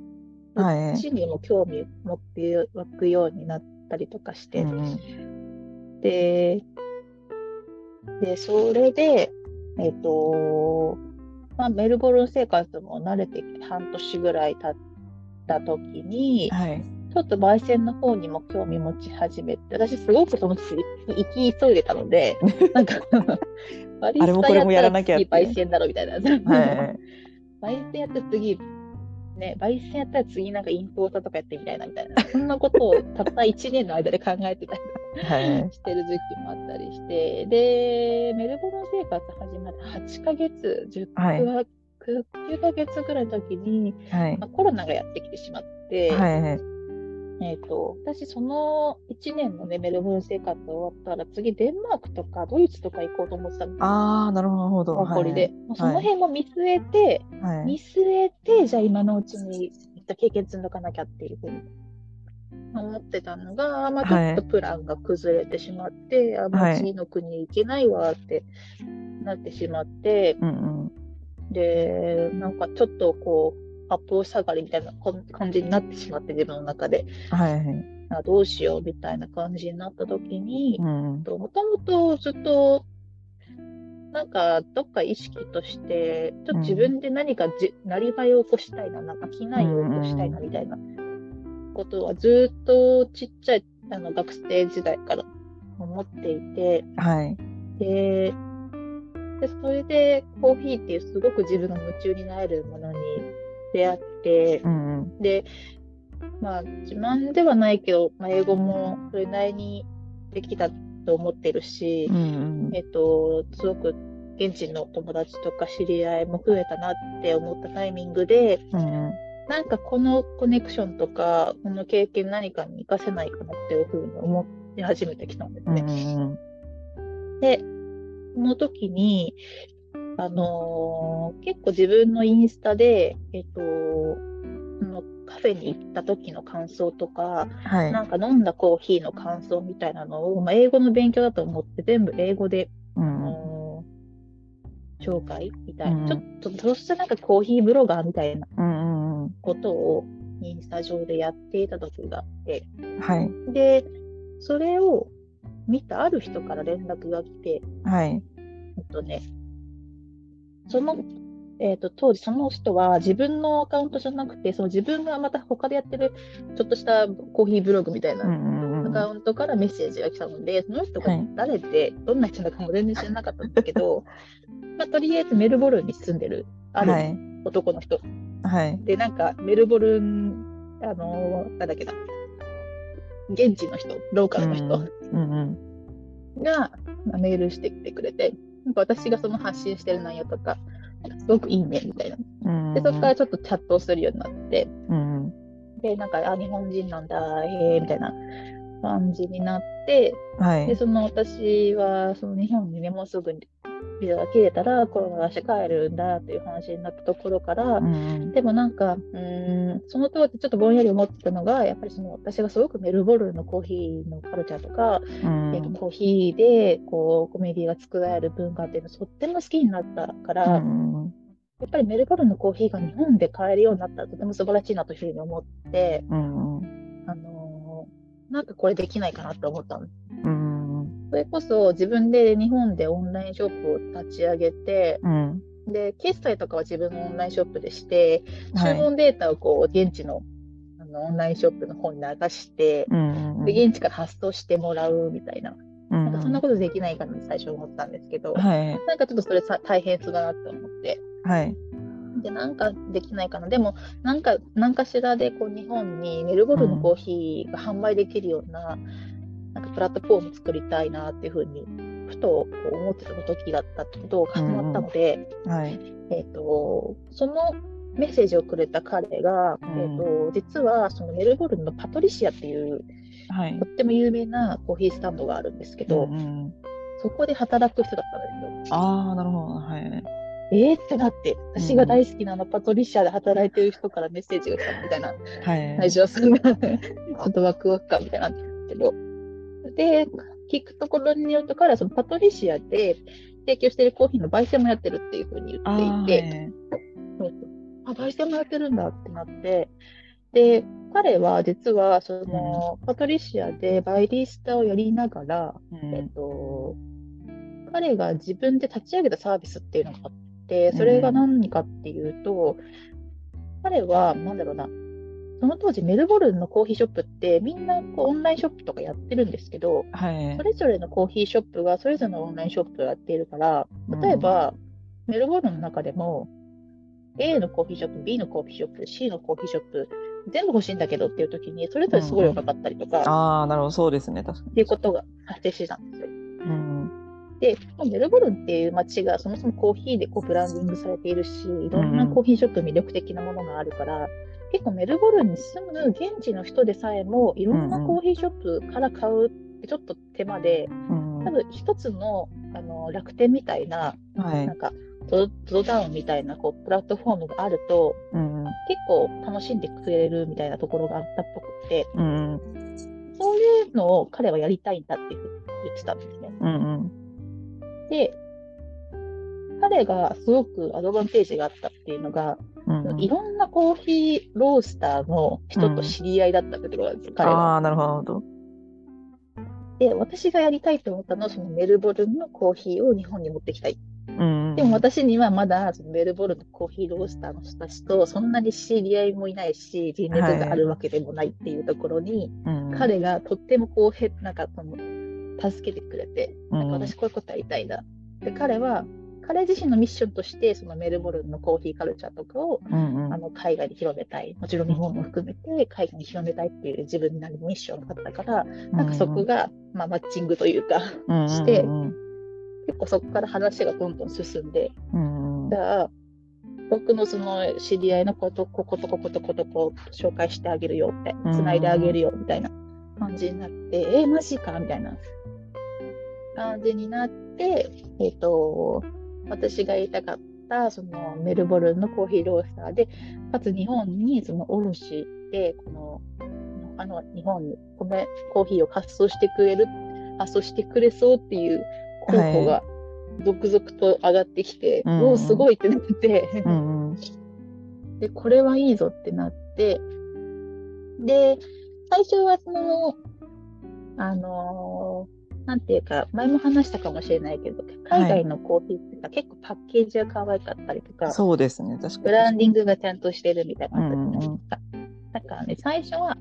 はい地にも興味持って湧くようになったりとかして、うんうんで、で、それで、えっ、と、まあ、メルボルン生活も慣れてきて半年ぐらい経った時に、はい。ちょっと焙煎の方にも興味持ち始めて、私すごくその時行き急いでたので、なんか、バリあれもスタこれもやったらなきゃって次焙煎だろみたいな。はい。焙煎やったら次、ね、焙煎やったら次なんかインポーターとかやってみたいなみたいな、そんなことをたった1年の間で考えてたりはい。してる時期もあったりして、で、メルボルン生活始まって8ヶ月、10はい9 9ヶ月ぐらいの時に、はいまあ、コロナがやってきてしまって、はいはい。えっ、と、私その1年のね、メルボルン生活終わったら、次デンマークとかドイツとか行こうと思ってたんで。ああ、なるほど。残りで。その辺も見据えて、はい。見据えて、じゃあ今のうちにいった経験積んどかなきゃっていうふうに思ってたのが、まあ、ちはいょっとプランが崩れてしまって、あ、もうはい次の国行けないわってなってしまって、うんうん。で、なんかちょっとこう、八方下がりみたいな感じになってしまって、自分の中で、はいはい。あどうしようみたいな感じになった時に、うん。もともとずっと、なんかどっか意識として、ちょっと自分で何かじ、なりわいを起こしたいな、なんか機内を起こしたいなみたいなことはずっとちっちゃいあの学生時代から思っていて、はい。で、でそれでコーヒーっていうすごく自分が夢中になれるものに出会ってう、んうん。で、まあ、自慢ではないけど、まあ、英語もそれなりにできたと思ってるしう、んうん。えっと、すごく現地の友達とか知り合いも増えたなって思ったタイミングで、うんうん。なんかこのコネクションとか、この経験何かに活かせないかなっていうふうに思って始めてきたんですうんね。うん。で、その時に、あのー結構自分のインスタで、えっと、そのカフェに行った時の感想とか、はい。なんか飲んだコーヒーの感想みたいなのを、まあ、英語の勉強だと思って全部英語で、あうんうん。のー紹介みたいな、うんちょっと、そしてなんかコーヒーブロガーみたいなことをインスタ上でやっていた時があって、うん。はい。で、それを見たある人から連絡が来て、はい。えっとね、その、えっと、当時その人は自分のアカウントじゃなくて、その自分がまた他でやってるちょっとしたコーヒーブログみたいなうんうんうん。アカウントからメッセージが来たので、その人がはい誰で、どんな人だかも全然知らなかったんだけど、まあ、とりあえずメルボルンに住んでるあるはい。男の人、はい。で、なんかメルボルン、あのーなんだっけな、現地の人、ローカルの人うんうん。が、まあメールしてきてくれて、なんか私がその発信してる内容とか、すごくいいね、みたいな。うん。で、そこからちょっとチャットをするようになって。で、なんか、あ、日本人なんだ、へえ、みたいな感じになって、はい。で、その私は、その日本にね、もうすぐにビザが切れたらコロナ出して帰るんだっていう話になったところから、うんでもなんか、うーん、その当時ちょっとぼんやり思ってたのが、やっぱりその私がすごくメルボルンのコーヒーのカルチャーとか、うん。えっとコーヒーでこうコメディが作られる文化っていうのをとっても好きになったから、うんやっぱりメルボルンのコーヒーが日本で買えるようになったらとても素晴らしいなというふうに思って、うんあのーなんかこれできないかなと思ったの。うんそれこそ自分で日本でオンラインショップを立ち上げて、うん。で、決済とかは自分のオンラインショップでして、注はい。文データをこう現地のあのオンラインショップの方に流して、うんで、現地から発送してもらうみたいな、うん。なんかそんなことできないかなって最初思ったんですけど、はい。なんかちょっとそれさ大変そうだなって思って、はい。で、なんかできないかな。でも、なんか、なんかしらで、こう、日本にメルボルンのコーヒーが販売できるような、なんかプラットフォーム作りたいなっていうふうに、ふと思ってた時だったことが始まったので、はい。えっ、と、そのメッセージをくれた彼が、うん。えっ、と、実は、そのメルボルンのパトリシアっていう、はい。とっても有名なコーヒースタンドがあるんですけど、うんうんそこで働く人だったんですよ。ああなるほど。はい。えーってなって、私が大好きなあのパトリシアで働いてる人からメッセージが来たみたいな、はい。最初はそれがちょっとワクワク感みたいにな。けど、で、聞くところによると彼はそのパトリシアで提供しているコーヒーの焙煎もやってるっていうふうに言っていて、そうそう。あ、焙煎もやってるんだってなって、で、彼は実はその、パトリシアでバイリスタをやりながら、はいえっと、彼が自分で立ち上げたサービスっていうのがあって、それが何かっていうと、彼は、なんだろうな、その当時メルボルンのコーヒーショップってみんなこうオンラインショップとかやってるんですけど、はい。それぞれのコーヒーショップがそれぞれのオンラインショップをやっているから、例えば、メルボルンの中でも、A のコーヒーショップ、B のコーヒーショップ、C のコーヒーショップ、全部欲しいんだけどっていう時に、それぞれすごい弱かったりとか、ああなるほど。そうですね。確かに。っていうことが発生してたんですよ。うん。で、メルボルンっていう街がそもそもコーヒーでこうブランディングされているし、いろんなコーヒーショップ魅力的なものがあるから、結構メルボルンに住む現地の人でさえも、いろんなコーヒーショップから買うってちょっと手間で、うん多分一つのあの楽天みたいな、はい。なんか、ゾゾダウンみたいなこうプラットフォームがあると、うん結構楽しんでくれるみたいなところがあったっぽくて、うん。そういうのを彼はやりたいんだって言ってたんですね。うんうん。で、彼がすごくアドバンテージがあったっていうのが、うんいろんなコーヒーロースターの人と知り合いだったってところなんですよ、彼は。ああなるほどで、私がやりたいと思ったのは、そのメルボルンのコーヒーを日本に持ってきたい。うんでも私にはまだそのメルボルンのコーヒーロースターの人たちとそんなに知り合いもいないし、人脈があるわけでもないっていうところに、うん彼がとってもこうへ、なんかその、助けてくれて、なんかうん私こういうことやりたいな。で、彼は、彼自身のミッションとして、そのメルボルンのコーヒーカルチャーとかをうんうん。あの海外に広めたい。もちろん日本も含めて海外に広めたいっていう自分なりのミッションがあったから、なんかそこが、まあ、マッチングというか、してうん結構そこから話がどんどん進んで、うんじゃあ、僕のその知り合いのこと、こことこことことこ紹介してあげるよみたいな、うんつないであげるよみたいな感じになって、えー、マジかみたいな感じになって、えっ、と、私が言いたかった、そのメルボルンのコーヒーロースターで、かつ日本にその卸で、この、あの、日本に米、コーヒーを発送してくれる、発送してくれそうっていう候補が続々と上がってきて、うん。おお、すごいってなって、うんうん。で、これはいいぞってなって、で、最初はその、あのーなんていうか、前も話したかもしれないけど、海外のコーヒーってさ、結構パッケージが可愛かったりとか、そうですね確かに。ブランディングがちゃんとしてるみたいなうんうんのあったじ。だからね、最初は、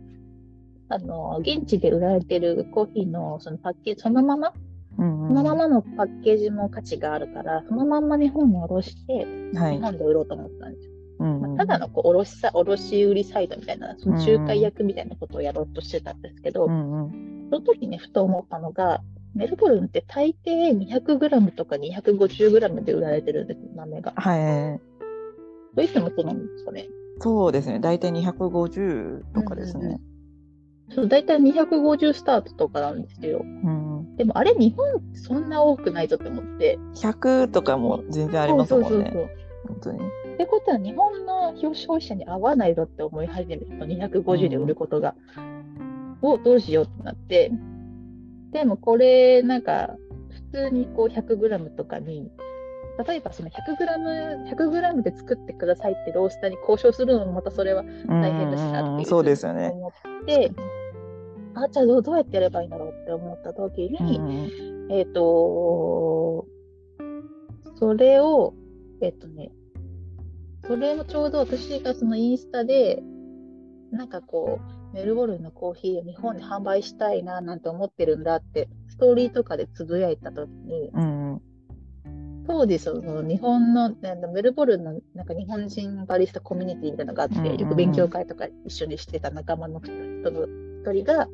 あのー現地で売られてるコーヒーのそのパッケージ、そのまま、うんうん。そのままのパッケージも価値があるから、そのまんま日本に卸して、はい。日本で売ろうと思ったんですよ。うんまあ、ただのこう卸さ卸売サイトみたいな、その仲介役みたいなことをやろうとしてたんですけど、うんうん。その時にふと思ったのが、メルボルンって大抵 200g とか 250g で売られてるんです、豆が。はいどういってもそうなんですかね。そうですね大体250とかですねそう大体250スタートとかなんですよ。うんでもあれ日本そんな多くないぞって思って。100とかも全然ありますもんね。そうそうそう本当に。ってことは日本の消費者に合わないぞって思い始めると250で売ることが、をどうしようってなってでもこれなんか普通にこう 100g とかに例えばその 100g, 100g で作ってくださいってロースターに交渉するのもまたそれは大変だしなっていうそうですよね。思ってあじゃあどうどうやってやればいいんだろうって思った時に、うんえっ、と、それを、えっ、とね、それもちょうど私がそのインスタで、なんかこう、メルボルンのコーヒーを日本で販売したいななんて思ってるんだって、ストーリーとかでつぶやいたときに、うん当時その日本の、メルボルンのなんか日本人バリスタコミュニティみたいなのがあって、うんうんうんよく勉強会とか一緒にしてた仲間の人の一人が、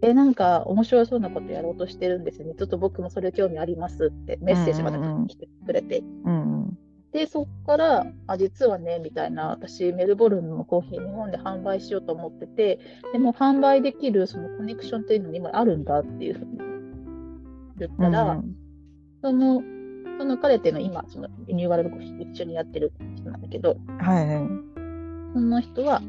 え、なんか面白そうなことやろうとしてるんですよね。ちょっと僕もそれ興味ありますってメッセージまで来てくれて。うんで、そっから、あ、実はね、みたいな、私、メルボルンのコーヒー日本で販売しようと思ってて、でも販売できるそのコネクションっていうのに今あるんだっていうふうに言ったら、その、その彼っていうのは今、そのリニューアルのコーヒー一緒にやってる人なんだけど、はいはい。その人は、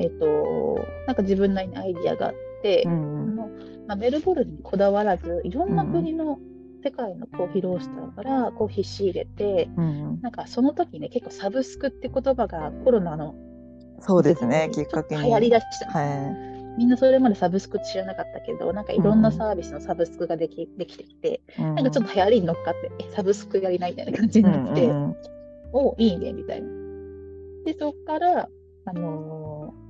えっ、と、なんか自分なりにアイディアがあって、うんそのまあ、メルボルンにこだわらず、いろんな国の世界のコーヒーロースターからコーヒー仕入れて、うんなんかその時ね、結構サブスクって言葉がコロナのそうですね、きっかけに。流行りだした。はみんなそれまでサブスクって知らなかったけど、なんかいろんなサービスのサブスクができ,、できてきて、い。ななんかちょっと流行りに乗っかって、え、サブスクやりないみたいな感じになって、うんおいいね、みたいな。で、そっから、あのー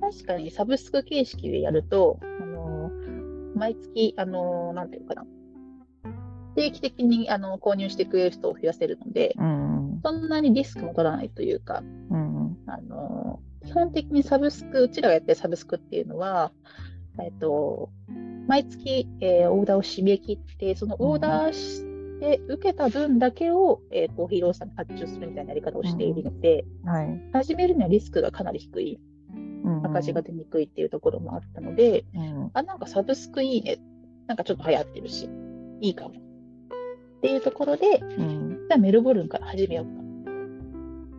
確かにサブスク形式でやると、あのー毎月、あのーなんていうのかな、定期的にあの購入してくれる人を増やせるので、うんそんなにリスクも取らないというか、うんあのー基本的にサブスク、うちらがやってるサブスクっていうのは、えっと、毎月、えーオーダーを締め切って、そのオーダーして受けた分だけを、えーコーヒーロースターに発注するみたいなやり方をしているので、はい。始めるにはリスクがかなり低い、うん赤字が出にくいっていうところもあったので、うんあ、なんかサブスクいいね。なんかちょっと流行ってるし、いいかも。っていうところで、うん。じゃあメルボルンから始めようか。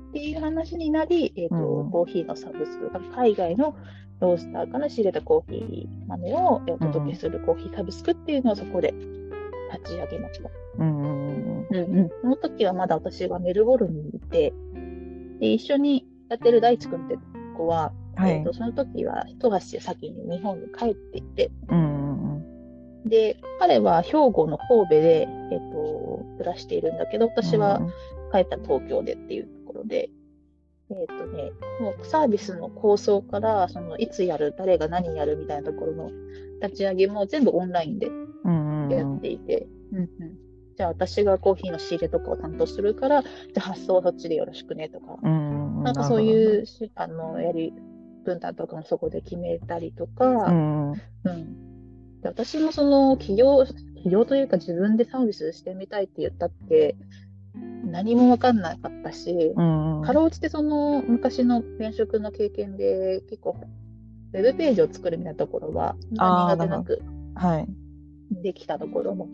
っていう話になり、えっ、と、うん。コーヒーのサブスクが海外のロースターから仕入れたコーヒー豆をえーお届けするコーヒーサブスクっていうのをそこで立ち上げました。うんうん。その時はまだ私はメルボルンにいて、で、一緒にやってる大地君って子は、はいえーとその時は一足先に日本に帰っていて、うん。うんで、彼は兵庫の神戸で、えっ、と、暮らしているんだけど、私は帰ったら東京でっていうところで、えっ、とね、もうサービスの構想から、そのいつやる、誰が何やるみたいなところの立ち上げも全部オンラインでうんうんやっていて、うんうん。じゃあ私がコーヒーの仕入れとかを担当するから、じゃあ発送はそっちでよろしくねとか、うんうんなんかそういうしあのやり分担とかもそこで決めたりとか、うんうん、で私もその起業、起業というか自分でサービスしてみたいって言ったって、何も分かんなかったし、うんかろうじてその昔の転職の経験で結構、ウェブページを作るみたいなところは、苦手なくはい。できたところも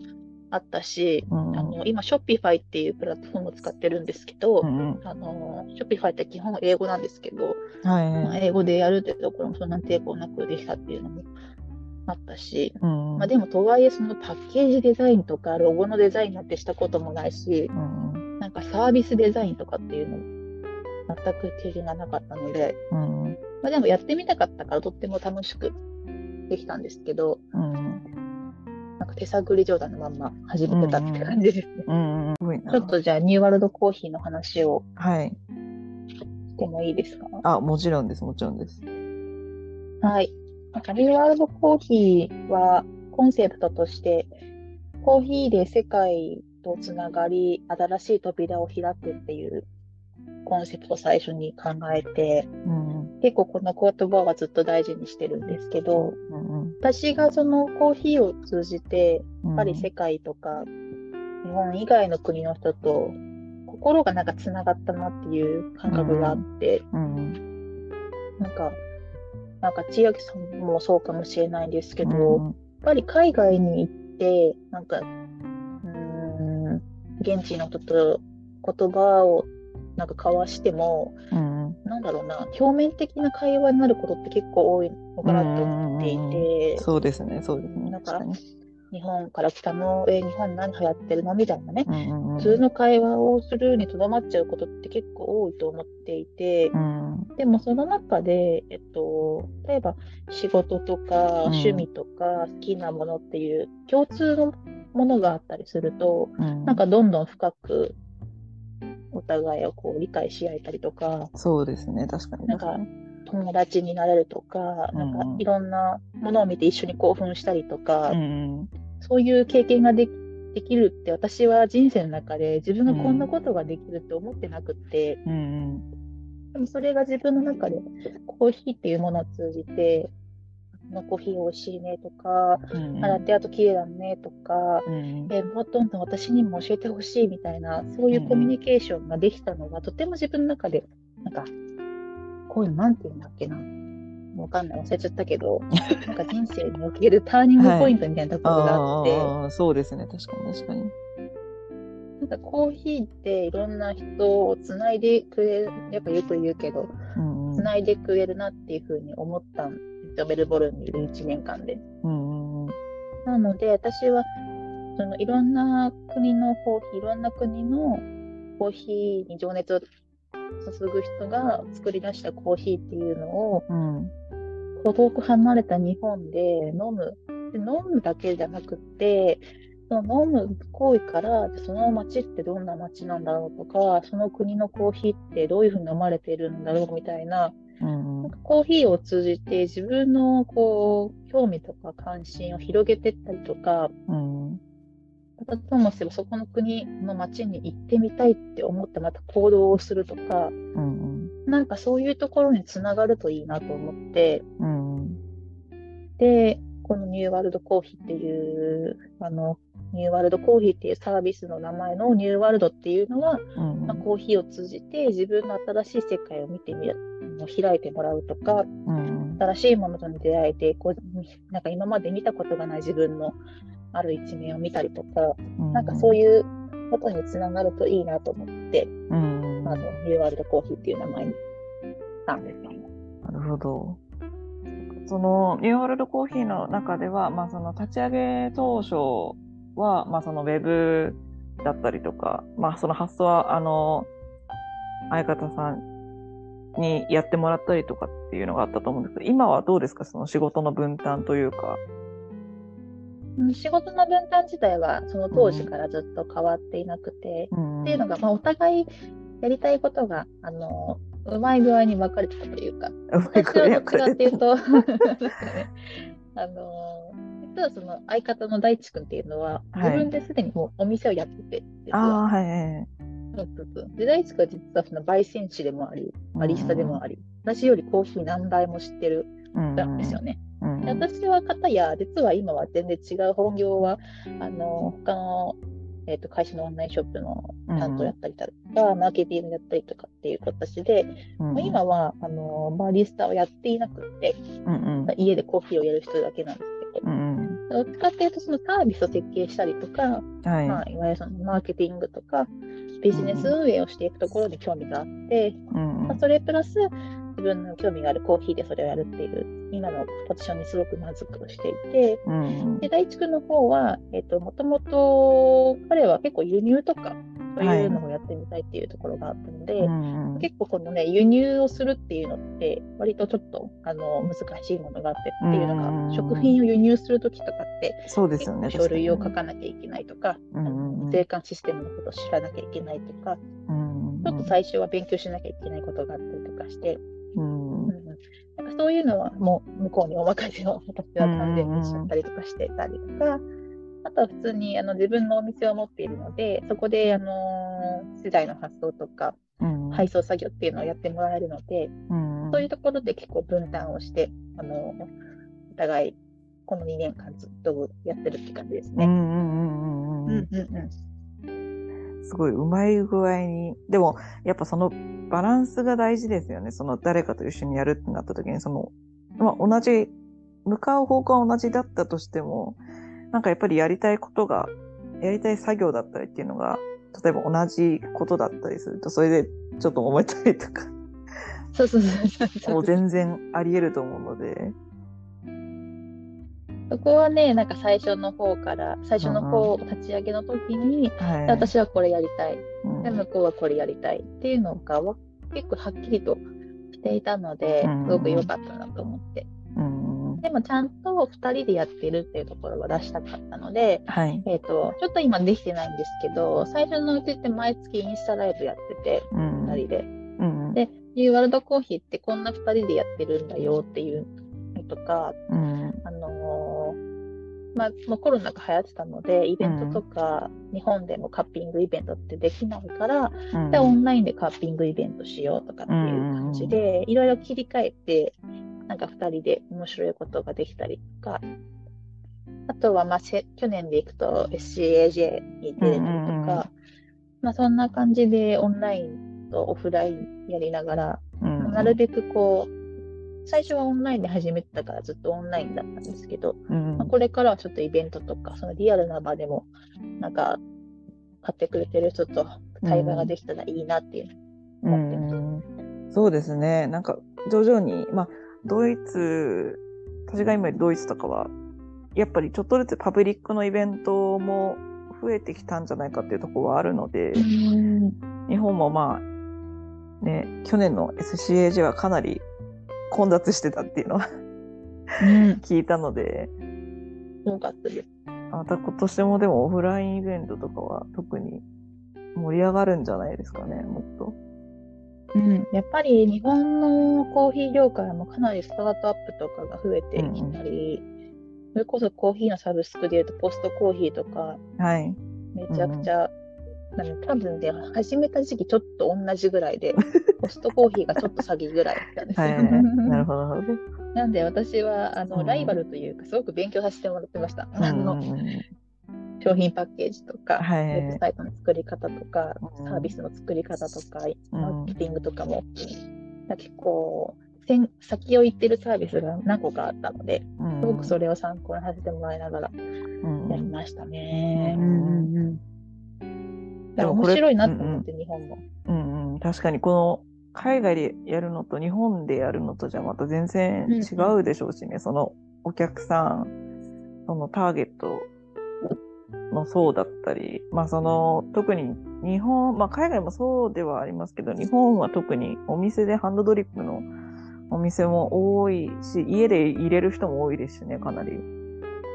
あったし、うんあの今、Shopify っていうプラットフォームを使ってるんですけど、うんあの Shopify って基本英語なんですけど、はいまあ英語でやるっていうところもそんなに抵抗なくできたっていうのもあったし、うんまあ、でもとはいえそのパッケージデザインとかロゴのデザインなんてしたこともないし、うんなんかサービスデザインとかっていうのも全く経験がなかったので、うんまあ、でもやってみたかったからとっても楽しくできたんですけど、うんなんか手探り状態のまんま始めてたって感じですね。うんすごいなちょっとじゃあニューワールドコーヒーの話をはい。してもいいですか？あ、もちろんです、もちろんです。はい。なんかニューワールドコーヒーはコンセプトとして、コーヒーで世界とつながり、新しい扉を開くっていうコンセプトを最初に考えて、うん結構この言葉はずっと大事にしてるんですけど、うん私がそのコーヒーを通じて、うんやっぱり世界とか、日本以外の国の人と心がなんかつながったなっていう感覚があって、うん。なんか、なんか千秋さんもそうかもしれないんですけど、うんやっぱり海外に行って、なんか、うーん、現地の人と言葉をなんか交わしても、うんなんだろうな、表面的な会話になることって結構多いのかなと思っていて、そうですね、そうですね。だから日本から来たの、えー日本何流行ってるの？みたいなね、うんうんうん。普通の会話をするにとどまっちゃうことって結構多いと思っていて、うんでもその中で、えっと、例えば仕事とかうん。趣味とか好きなものっていう共通のものがあったりすると、うん。なんかどんどん深くお互いをこう理解し合えたりとか、そうですね、確かに。なんか友達になれるとか、うんなん。かいろんなものを見て一緒に興奮したりとか、うん。そういう経験ができできるって私は人生の中で自分がこんなことができるって思ってなくって、うんうんでもそれが自分の中でコーヒーっていうものを通じて、このコーヒー美味しいねとか、うん。うんあラテアート綺麗だねとか、うん。えもっとどんどん私にも教えてほしいみたいな、そういうコミュニケーションができたのが、とても自分の中で、なんか、こういうのなんて言うんだっけな。わかんない、忘れちゃったけど、なんか人生におけるターニングポイントみたいなところがあって、ああ、そうですね、確かに確かに。なんかコーヒーっていろんな人をつないでくれる、やっぱよく言うけど、うんうんつないでくれるなっていうふうに思ったんですよ、メルボルンにいる1年間で。うんうんうんなので、私は、そのいろんな国のコーヒー、いろんな国のコーヒーに情熱を注ぐ人が作り出したコーヒーっていうのを、うん遠く離れた日本で飲む。で飲むだけじゃなくて、飲む行為から、その街ってどんな街なんだろうとか、その国のコーヒーってどういうふうに飲まれてるんだろうみたいな、うんなんかコーヒーを通じて自分のこう興味とか関心を広げていったりとか、うん。またともすればそこの国の街に行ってみたいって思ってまた行動をするとか、うんなんかそういうところにつながるといいなと思って、うん。で、このニューワールドコーヒーっていう、あの、ニューワールドコーヒーっていうサービスの名前のニューワールドっていうのは、うんまあ、コーヒーを通じて自分の新しい世界を見てみる、開いてもらうとか、うん新しいものとの出会いでこう、なんか今まで見たことがない自分のある一面を見たりとか、うんなんかそういうことにつながるといいなと思って、うんあの、ニューワールドコーヒーっていう名前にしたんですよ。なるほど。そのニューワールドコーヒーの中では、まあ、その立ち上げ当初は、まあ、そのウェブだったりとか、まあ、その発想はあの相方さんにやってもらったりとかっていうのがあったと思うんですけど今はどうですか？その仕事の分担というか。うん仕事の分担自体はその当時からずっと変わっていなくて、うん。っていうのが、まあ、お互いやりたいことが、あの、うまい具合に分かれてたというか、うまい私ことやはどっちかっていうたと、なんかね、あの、実はその相方の大地君っていうのは、はい。自分ですでにもうお店をやってて、は。あはいそうそうそう。で、大地君は実はその焙煎士でもあり、バリスタでもあり、私よりコーヒー何倍も知ってるなんですよね。うん。で私は方や、実は今は全然違う本業は、あの、他の、えっと会社のオンラインショップの担当やったりとか、マーケティングやったりとかっていう形で、うん。まあ今はあのバリスタをやっていなくて、うんうん。家でコーヒーをやる人だけなんですうんどっちかっていうと、そのサービスを設計したりとか、はい。まあ、いわゆるそのマーケティングとか、ビジネス運営をしていくところに興味があって、うん。まあ、それプラス、自分の興味があるコーヒーでそれをやるっていう、今のポジションにすごく満足をしていて、うんで、大地君の方は、えっ、と、もともと、彼は結構輸入とか、そういうのをやってみたいっていうところがあったので、うん結構このね、輸入をするっていうのって、割とちょっと、あの、難しいものがあってっていうのが、うん食品を輸入するときとかって、そうですよね書類を書確かなきゃいけないとか、うん税関システムのことを知らなきゃいけないとか、ちょっと最初は勉強しなきゃいけないことがあったりとかして、うん、うん、なんかそういうのはもう向こうにお任せを私は完全にしちゃったりとかしてたりとか、うん、あとは普通にあの自分のお店を持っているのでそこで、あのー、資材の発送とか、配送作業っていうのをやってもらえるので、そういうところで結構分担をして、あのー、お互いこの2年間ずっとやってるって感じですね。うん。うんうんうん。すごいうまい具合に。でもやっぱそのバランスが大事ですよね。その誰かと一緒にやるってなった時にその、まあ、同じ向かう方向は同じだったとしてもなんかやっぱりやりたいことがやりたい作業だったりっていうのが例えば同じことだったりするとそれでちょっと揉めたりとか。そうそうそうそう。全然ありえると思うので。そこはね、なんか最初の方から、最初の方、立ち上げの時に、はい、私はこれやりたい。うん。で、向こうはこれやりたいっていうのがわ結構はっきりとしていたのでうん、すごく良かったなと思って。うんでもちゃんと2人でやってるっていうところは出したかったので、はい。えっ、と、ちょっと今できてないんですけど、最初のうちって毎月インスタライブやってて、うん。2人で。うんでニューワールドコーヒーってこんな2人でやってるんだよっていうのとか、うん。あのーまあ、もうコロナが流行ってたので、イベントとか、日本でもカッピングイベントってできないから、うん。で、オンラインでカッピングイベントしようとかっていう感じで、いろいろ切り替えて、なんか2人で面白いことができたりとか、あとは、まあ、せ去年でいくと SCAJ に出れたりとか、まあ、そんな感じでオンラインとオフラインやりながら、うん。なるべくこう、最初はオンラインで始めてたからずっとオンラインだったんですけど、うんまあ、これからはちょっとイベントとか、そのリアルな場でも、なんか、買ってくれてる人と対話ができたらいいなっていう。うんそうですね。なんか徐々に、まあ、ドイツ、私が今いるドイツとかは、やっぱりちょっとずつパブリックのイベントも増えてきたんじゃないかっていうところはあるので、日本もまあ、ね、去年の SCAG はかなり混雑してたっていうのはうん。聞いたので、よかったです。また今年もでもオフラインイベントとかは特に盛り上がるんじゃないですかね、もっと。うん。やっぱり日本のコーヒー業界もかなりスタートアップとかが増えてきたり、それこそコーヒーのサブスクでいうとポストコーヒーとか、はい。めちゃくちゃ、多分ね、始めた時期ちょっと同じぐらいで、ポストコーヒーがちょっっと詐欺ぐらいだったんですよ。はい。なるほど、なんで私はあの、うんライバルというか、すごく勉強させてもらってました。うんあの商品パッケージとか、はいウェブサイトの作り方とか、うんサービスの作り方とか、うんマーケティングとかも、結構先、先を行ってるサービスが何個かあったので、うんすごくそれを参考にさせてもらいながらうんやりましたね。うんうんうんだから面白いなと思って、日本も。うんうん、確かにこの海外でやるのと日本でやるのとじゃまた全然違うでしょうしね、そのお客さん、そのターゲットの層だったり、まあその特に日本、まあ海外もそうではありますけど、日本は特にお店でハンドドリップのお店も多いし、家で入れる人も多いですしね、かなり。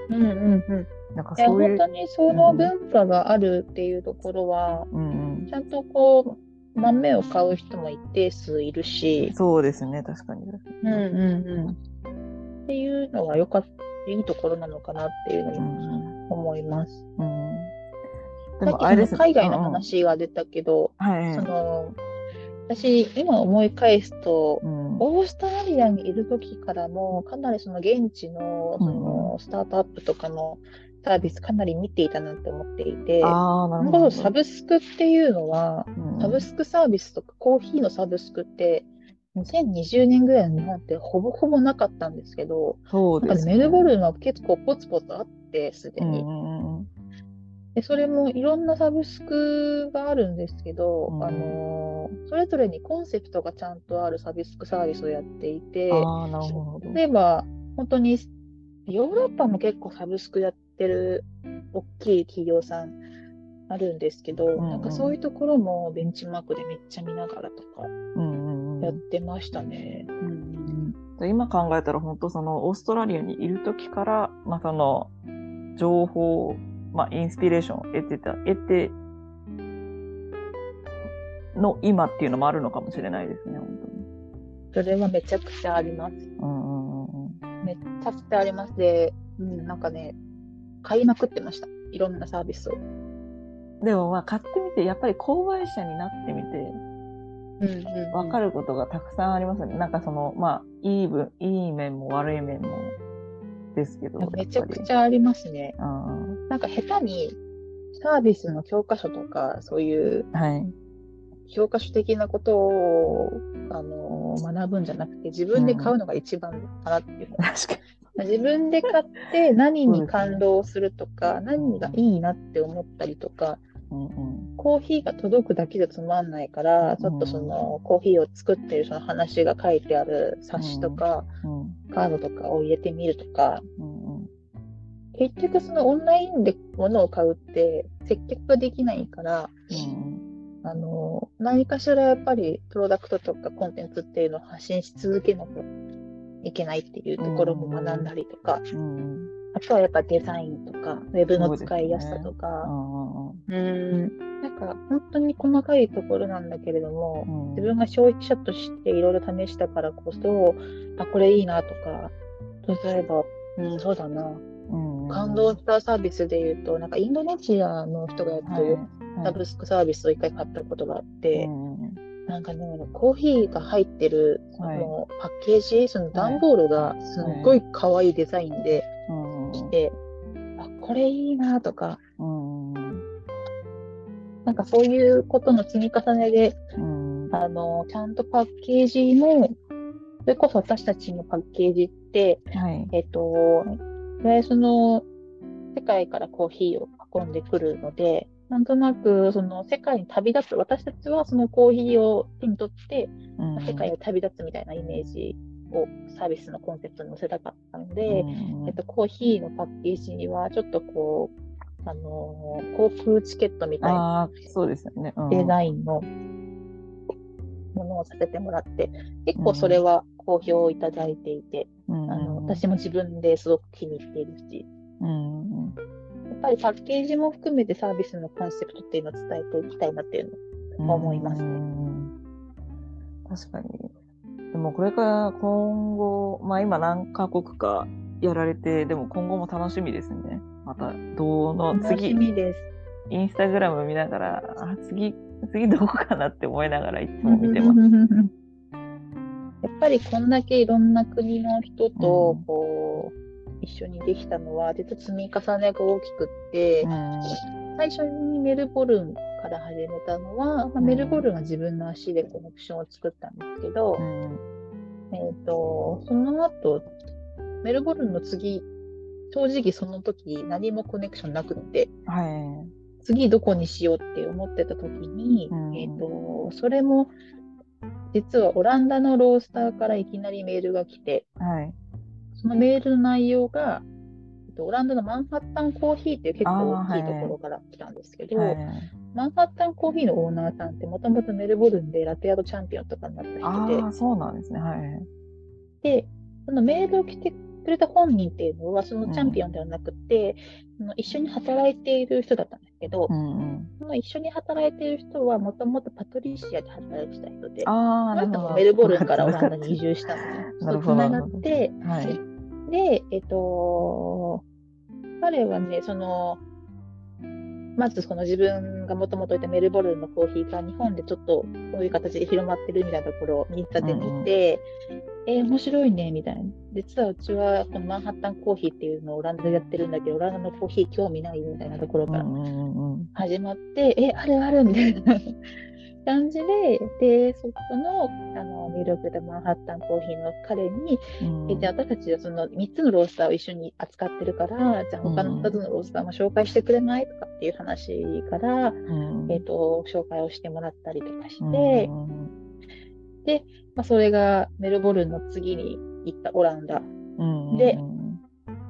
うんうんうん。なんかそういう本当。にその文化があるっていうところは、うんうん、ちゃんとこう、豆を買う人も一定数いるし、そうですね、確かに。うんうんうん。っていうのはよかった、いいところなのかなっていうのうにん思います。うん、でさっきそもあれ海外のうんうん話が出たけど、はい。その、私、今思い返すと、うん。オーストラリアにいる時からも、かなりその現地のそのスタートアップとかのサービスかなり見ていたなって思っていて、サブスクっていうのは、うん。サブスクサービスとかコーヒーのサブスクって、2020年ぐらいの日本ってほぼほぼなかったんですけど、そうです、ね。メルボルンは結構ポツポツあって、すでに。うんでそれもいろんなサブスクがあるんですけど、うんあのーそれぞれにコンセプトがちゃんとあるサブスクサービスをやっていて。例えば、本当にヨーロッパも結構サブスクやってる大きい企業さんあるんですけど、んうんなんかそういうところもベンチマークでめっちゃ見ながらとかやっうてましたね。うんん、今考えたら本当そのオーストラリアにいる時から、まあ、その情報、まあ、インスピレーションを得てた、得ての今っていうのもあるのかもしれないですね、本それはめちゃくちゃあります。当に。うんうんうんうんめっちゃくちゃあります。で、うん、なんかね、買いまくってました。いろんなサービスを。でもまあ買ってみて、やっぱり購買者になってみて、うんうん分かることがたくさんありますよね。なんかその、まあ、いい分、いい面も悪い面もですけど。めちゃくちゃ。ゃありますね。うんなんか下手にサービスの教科書とか、そういうはい。教科書的なことを、あの学ぶんじゃなくて、自分で買うのが一番かなっていうのを確か自分で買って何に感動するとか、何がいいなって思ったりとか、うんうん。コーヒーが届くだけじゃつまんないから、ちょっとそのコーヒーを作ってるその話が書いてある冊子とか、うん。カードとかを入れてみるとか、うんうん結局そのオンラインで物を買うって接客ができないから、あの、何かしらやっぱりプロダクトとかコンテンツっていうのを発信し続けなきゃいけないっていうところも学んだりとか、うん。うんあとはやっぱデザインとか、ウェブの使いやすさとうか、んうんうん、なんか本当に細かいところなんだけれども、うん自分が消費者としていろいろ試したからこそ、あ、これいいなとか、例えば、うん、そうだな、うん感動したサービスで言うと、なんかインドネシアの人がやってるサブスクサービスを一回買ったことがあって、なんかね、コーヒーが入ってる、はい。そのパッケージ、その段ボールがすっごい可愛いデザインで来て、あ、これいいなとか、なんかそういうことの積み重ねで、あの、ちゃんとパッケージも、それこそ私たちのパッケージって、はい。えっと、でその、世界からコーヒーを運んでくるので、なんとなく、その世界に旅立つ、私たちはそのコーヒーを手に取って、世界を旅立つみたいなイメージをサービスのコンセプトに載せたかったので、えっと、コーヒーのパッケージにはちょっとこう、あのー航空チケットみたいなそうですよね。うん。デザインのものをさせてもらって、結構それは好評をいただいていて、うん。あの私も自分ですごく気に入っているし、うん。うんやっぱりパッケージも含めてサービスのコンセプトっていうのを伝えていきたいなっていうのを思いますね。うん。確かに。でもこれから今後、まあ今何カ国かやられて、でも今後も楽しみですね。また、どの楽し次、みです。インスタグラム見ながら、あ、次、次どこかなって思いながらいつも見てます。やっぱりこんだけいろんな国の人とうん。こう、一緒にできたのは、実は積み重ねが大きくって、うん。最初にメルボルンから始めたのは、メルボルンは自分の足でコネクションを作ったんですけど、うん。えっ、と、その後、メルボルンの次、正直その時何もコネクションなくって、は次どこにしようって思ってた時に、うんえっ、と、それも、実はオランダのロースターからいきなりメールが来て、い。はい。そのメールの内容が、えっとオランダのマンハッタンコーヒーっていう結構大きいところから来たんですけど、はい、マンハッタンコーヒーのオーナーさんってもともとメルボルンでラテアートチャンピオンとかになった人でそうなんですね。はい。で、そのメールを来てくれた本人っていうのは、そのチャンピオンではなくて、その一緒に働いている人だったんですけど、うんうん、その一緒に働いている人はもともとパトリシアで働いてた人で、あなるほど。もメルボルンからオランダに移住したのね。なるほどつながって、はい。で、えっと、彼はね、その、まずその自分がもともといたメルボルンのコーヒーが日本でちょっとこういう形で広まってるみたいなところをインスタで見て、えー面白いね、みたいな。実はうちはこのマンハッタンコーヒーっていうのをオランダでやってるんだけど、オランダのコーヒー興味ないみたいなところから始まって、え、あるある？みたいな。感じで、で、そこの、あの、ミルクでマンハッタンコーヒーの彼に、うん。えじゃあ私たちはその3つのロースターを一緒に扱ってるから、じゃあ他の2つのロースターも紹介してくれない？とかっていう話から、うん。えっ、と、紹介をしてもらったりとかして、うんうんまあ、それがメルボルンの次に行ったオランダ。で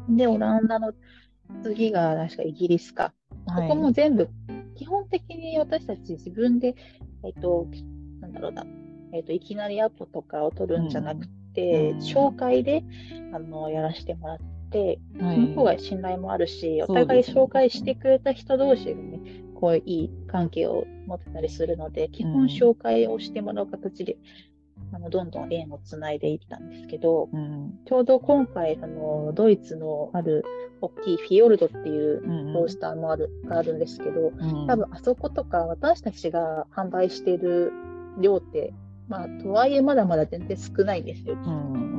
で、オランダの次が確かイギリスか。はい。ここも全部、基本的に私たち自分で、えっ、と、なんだろうな、えっ、と、いきなりアポとかを取るんじゃなくて、うん紹介で、あの、やらせてもらって、はい。その方が信頼もあるし、お互い紹介してくれた人同士がね、こういい関係を持ってたりするので、基うん。本紹介をしてもらう形で、あのどんどん縁をつないでいったんですけど、うん。ちょうど今回、あのドイツのある大きいフィヨルドっていううんロースターもある、があるんですけど、うん。多分あそことか私たちが販売している量って、まあ、とはいえまだまだ全然少ないんですよ。うんうん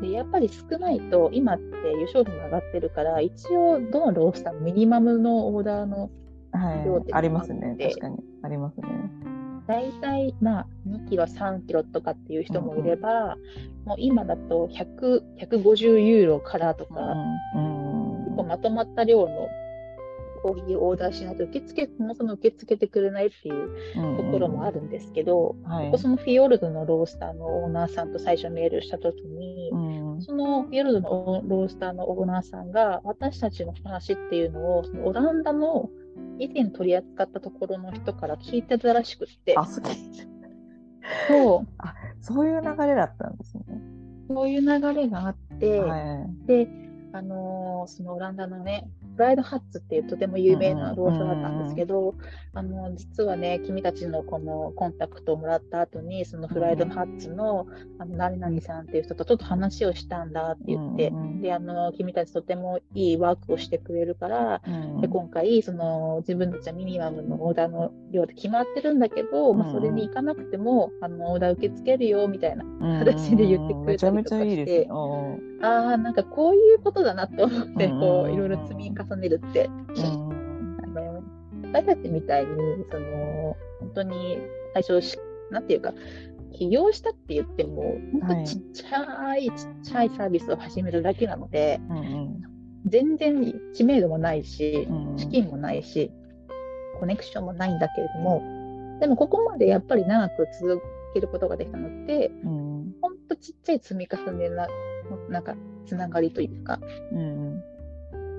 で、やっぱり少ないと、今って輸送費も上がってるから、一応どのロースターもミニマムのオーダーのはい。量ってありますね。確かに。ありますね大体、まあ、2キロ、3キロとかっていう人もいれば、もう今だと100、150ユーロからとか、うん結構まとまった量のコーヒーをオーダーしないと受付、そもそも受け付けてくれないっていうところもあるんですけど、はい。ここそのフィヨルドのロースターのオーナーさんと最初メールしたときに、うん。そのフィヨルドのロースターのオーナーさんが、私たちの話っていうのを、そのオランダの以前取り扱ったところの人から聞いてたらしくって、あそう。そう。そういう流れだったんですね。そういう流れがあって、はい。で、あのーそのオランダのね、フライドハッツっていうとても有名なロースターだったんですけど、あの実はね、君たちのこのコンタクトをもらった後に、そのフライドハッツの、あの何々さんっていう人とちょっと話をしたんだって言って、うんうんで、あの、君たちとてもいいワークをしてくれるから、うんで今回、その自分たちはミニマムのオーダーの量で決まってるんだけど、まあ、うん。それに行かなくても、あのオーダー受け付けるよみたいなうん形で言ってくれたりとかして。めちゃめちゃいいですね。うんああ、なんかこういうことだなって思って、うんこういろいろ積み重ねるって、うんあの私たちみたいに、その本当に最初し、なんていうか、起業したって言っても、本当ちっちゃい、ちっちゃいサービスを始めるだけなので、うん全然知名度もないしう、ん資金もないし、コネクションもないんだけれども、でもここまでやっぱり長く続けることができたのって、うん。ほんとちっちゃい積み重ねな、なんか、つながりというか、うん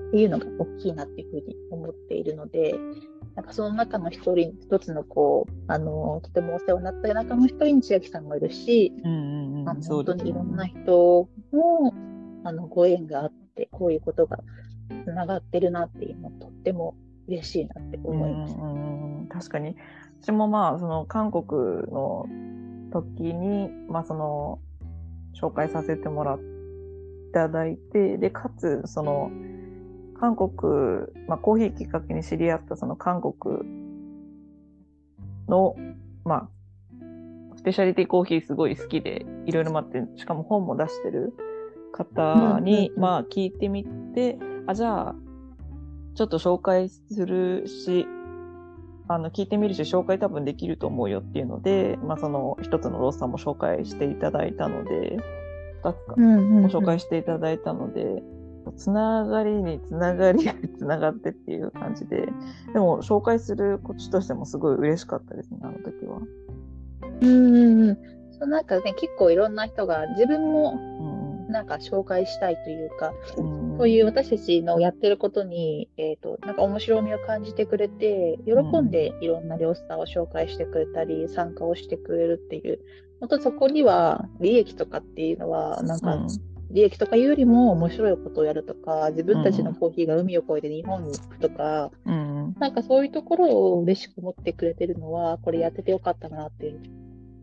っていうのが大きいなっていうふうに思っているので、なんかその中の一人、一つのこう、あの、とてもお世話になった中の一人に千秋さんもいるし、うん本当にいろんな人も、あの、ご縁があって、こういうことがつながってるなっていうのとっても嬉しいなって思います。うんうんうん。確かに。私もまあその韓国の時にまあその紹介させてもらっただいてでかつその韓国、まあ、コーヒーきっかけに知り合ったその韓国のまあスペシャリティコーヒーすごい好きでいろいろ待ってしかも本も出してる方に、まあ聞いてみてあじゃあちょっと紹介するし、あの、聞いてみるし、紹介多分できると思うよっていうので、まあ、その一つのロースターも紹介していただいたので、二つか、ご紹介していただいたので、つながりにつながりに つながってっていう感じで、でも紹介するこっちとしてもすごい嬉しかったですね、あの時は。うんうんうん。そうなんかね、結構いろんな人が自分もうんなんか紹介したいというか、うんそういう私たちのやってることに、えっ、と、なんか面白みを感じてくれて、喜んでいろんな両スターを紹介してくれたり、参加をしてくれるっていう、本当そこには利益とかっていうのは、なんか、利益とかいうよりも面白いことをやるとか、自分たちのコーヒーが海を越えて日本に行くとか、うん。なんかそういうところを嬉しく思ってくれてるのは、これやっててよかったなって、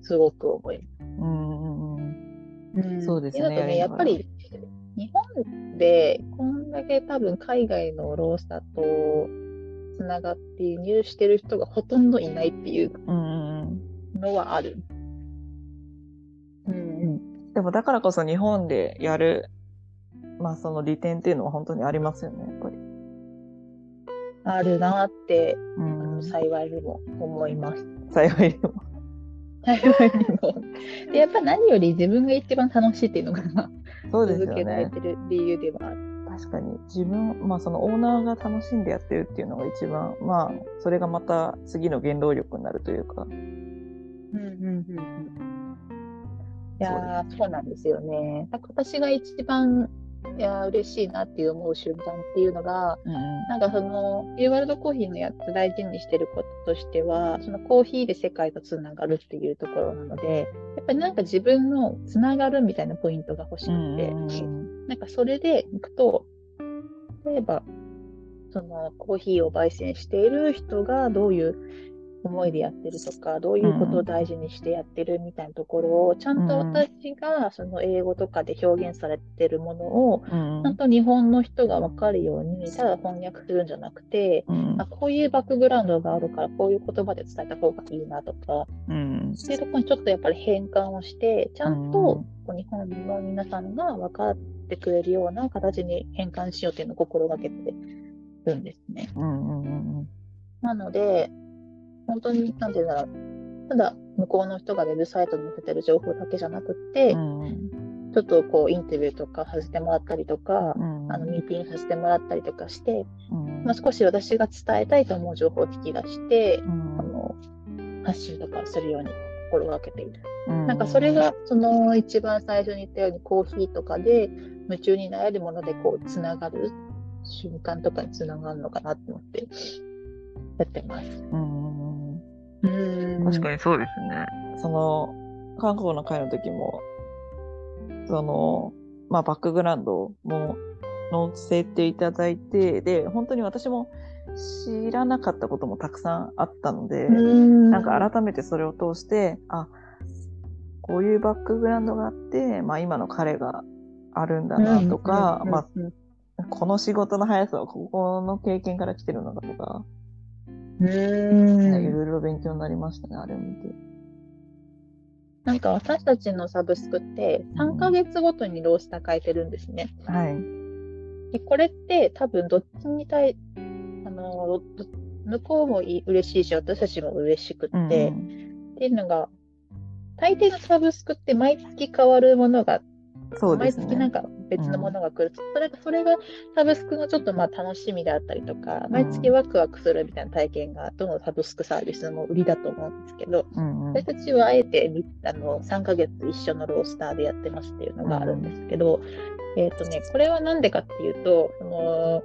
すごく思います。うんうんそうですね。ね、やっぱり。日本でこんだけ多分海外のロースターとつながって輸入してる人がほとんどいないっていうのはある。うん。うん。でもだからこそ日本でやる、まあその利点っていうのは本当にありますよね、やっぱり。あるなって、うん、幸いにも思います。幸いにも。幸いにも。でやっぱ何より自分が一番楽しいっていうのがそうですよ続けられね。てる理由ではある。確かに自分、まあそのオーナーが楽しんでやってるっていうのが一番、まあそれがまた次の原動力になるというか。うんうんうんうん。いやーそうなんですよね。私が一番いやー嬉しいなっていう思う瞬間っていうのが、うんなんかその、ユーワールドコーヒーのやつ大事にしてることとしては、そのコーヒーで世界とつながるっていうところなので、やっぱりなんか自分のつながるみたいなポイントが欲しくうんて、うんなんかそれでいくと、例えば、そのコーヒーを焙煎している人がどういう思いでやってるとか、どういうことを大事にしてやってるみたいなところを、ちゃんと私がその英語とかで表現されてるものを、うんちゃんと日本の人が分かるように、ただ翻訳するんじゃなくて、うんあこういうバックグラウンドがあるから、こういう言葉で伝えた方がいいなとか、うんそういうところにちょっとやっぱり変換をして、ちゃんうんとこう日本の皆さんが分かってくれるような形に変換しようっていうのを心がけてるんですね。うんうんうん。なので、本当に、なんていうんだろう、ただ向こうの人がウェブサイトに載せてる情報だけじゃなくって、うんちょっとこうインタビューとかさせてもらったりとか、うん。あのミーティングさせてもらったりとかして、うん。まあ、少し私が伝えたいと思う情報を引き出して、うん。あの発信とかするように心がけている。うん。なんかそれがその一番最初に言ったようにコーヒーとかで夢中になれるものでこうつながる瞬間とかにつながるのかなって思ってやってます。うんうん。確かにそうですね。その韓国の会の時もそのまあバックグラウンドも載せていただいてで本当に私も知らなかったこともたくさんあったので、うん。なんか改めてそれを通してあこういうバックグラウンドがあって、まあ、今の彼があるんだなとか、うん。まあ、うん。この仕事の速さはここの経験から来てるのかとか、うんいろいろ勉強になりましたねあれを見て。なんか私たちのサブスクって3ヶ月ごとにロースター変えてるんですね。はいでこれって多分どっちに対あのど向こうもい嬉しいし私たちも嬉しくって、うんっていうのが大抵のサブスクって毎月変わるものが、そうですね。毎月なんか別のものが来る、それがそれがサブスクのちょっとまあ楽しみであったりとか、毎月ワクワクするみたいな体験がどのサブスクサービスも売りだと思うんですけど、私たちはあえてみあの3ヶ月一緒のロースターでやってますっていうのがあるんですけど、えっ、とね、これはなんでかっていうと、その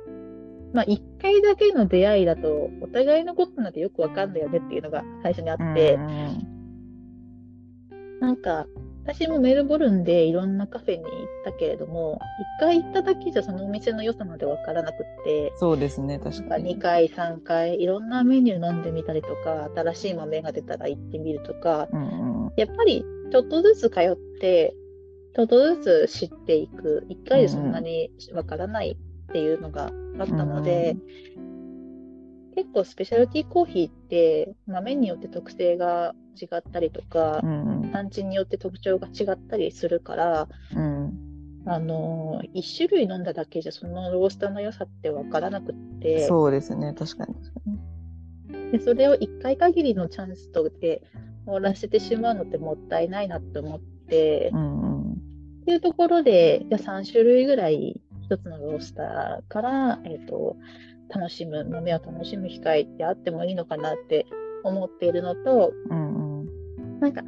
まあ、1回だけの出会いだと、お互いのことなんてよくわかんないよねっていうのが最初にあって、なんか、私もメルボルンでいろんなカフェに行ったけれども、1回行っただけじゃそのお店の良さまでわからなくって、そうですね確かかに。2回、3回、いろんなメニュー飲んでみたりとか、新しい豆が出たら行ってみるとか、うんうん。やっぱりちょっとずつ通って、ちょっとずつ知っていく、1回でそんなにわからないっていうのがあったので、結構スペシャルティーコーヒーって豆によって特性が違ったりとかう、ん産地によって特徴が違ったりするから、うん。あのー、1種類飲んだだけじゃそのロースターの良さってわからなくって、そうですね。確かに。でそれを1回限りのチャンスとして終わらせてしまうのってもったいないなって思って、うんうん。っていうところで、じゃあ3種類ぐらい一つのロースターから、えっ、と、楽しむ、豆を楽しむ機会ってあってもいいのかなって思っているのと、うんうん。なんか、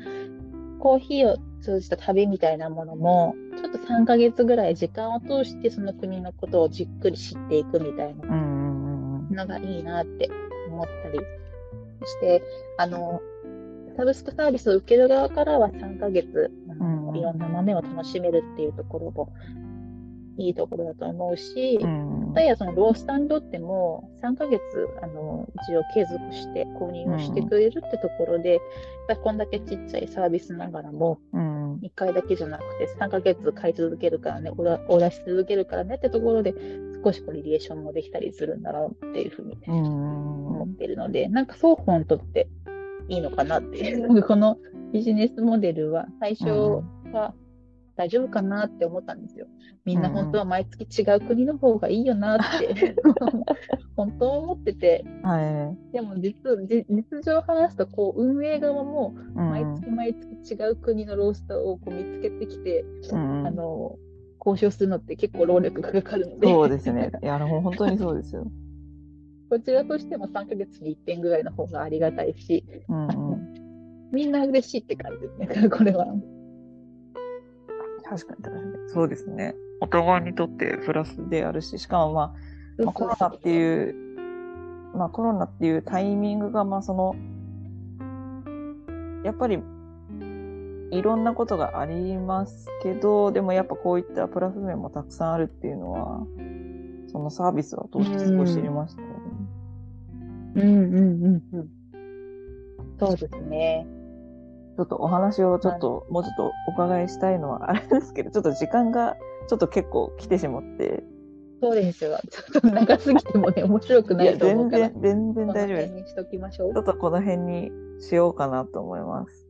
コーヒーを通じた旅みたいなものも、ちょっと3ヶ月ぐらい時間を通してその国のことをじっくり知っていくみたいなうんうんうんのがいいなって思ったりして、あの、サブスクサービスを受ける側からは3ヶ月、あのうんいろんな豆を楽しめるっていうところもいいところだと思うし、うんまたやそのロースターにとっても3ヶ月あの一応継続して購入をしてくれるってところで、やっぱりこんだけちっちゃいサービスながらもうん。1回だけじゃなくて3ヶ月買い続けるからね、お出し続けるからねってところで少しこうリレーションもできたりするんだろうっていうふうにね、うん。うん思ってるので、なんか双方にとっていいのかなっていう、このビジネスモデルは最初は大丈夫かなって思ったんですよ。みんな本当は毎月違う国の方がいいよなって 本当は思ってて、はでも実じ実情を話すとこう運営側もい。毎月毎月違う国のロースターをこう見つけてきて、うんあの交渉するのって結構労力がかかるので、そうですね。いや、本当にそうですよ。こちらとしても3ヶ月に1点ぐらいの方がありがたいし、うんうん。みんな嬉しいって感じですね、これは。確かに確かに。そうですね。お互いにとってプラスであるし、しかもまあ、まあ、コロナっていう、まあコロナっていうタイミングが、まあその、やっぱり、いろんなことがありますけど、でもやっぱこういったプラス面もたくさんあるっていうのは、そのサービスを通して少し知りましたよね。うんうんうんうん。そうですね。ちょっとお話をちょっと、もうちょっとお伺いしたいのはあれですけど、ちょっと時間がちょっと結構来てしまって、そうですよ。ちょっと長すぎてもね、面白くないと思うから。然、全然この大丈夫です。辺にしときましょうちょ。っとこの辺にしようかなと思います。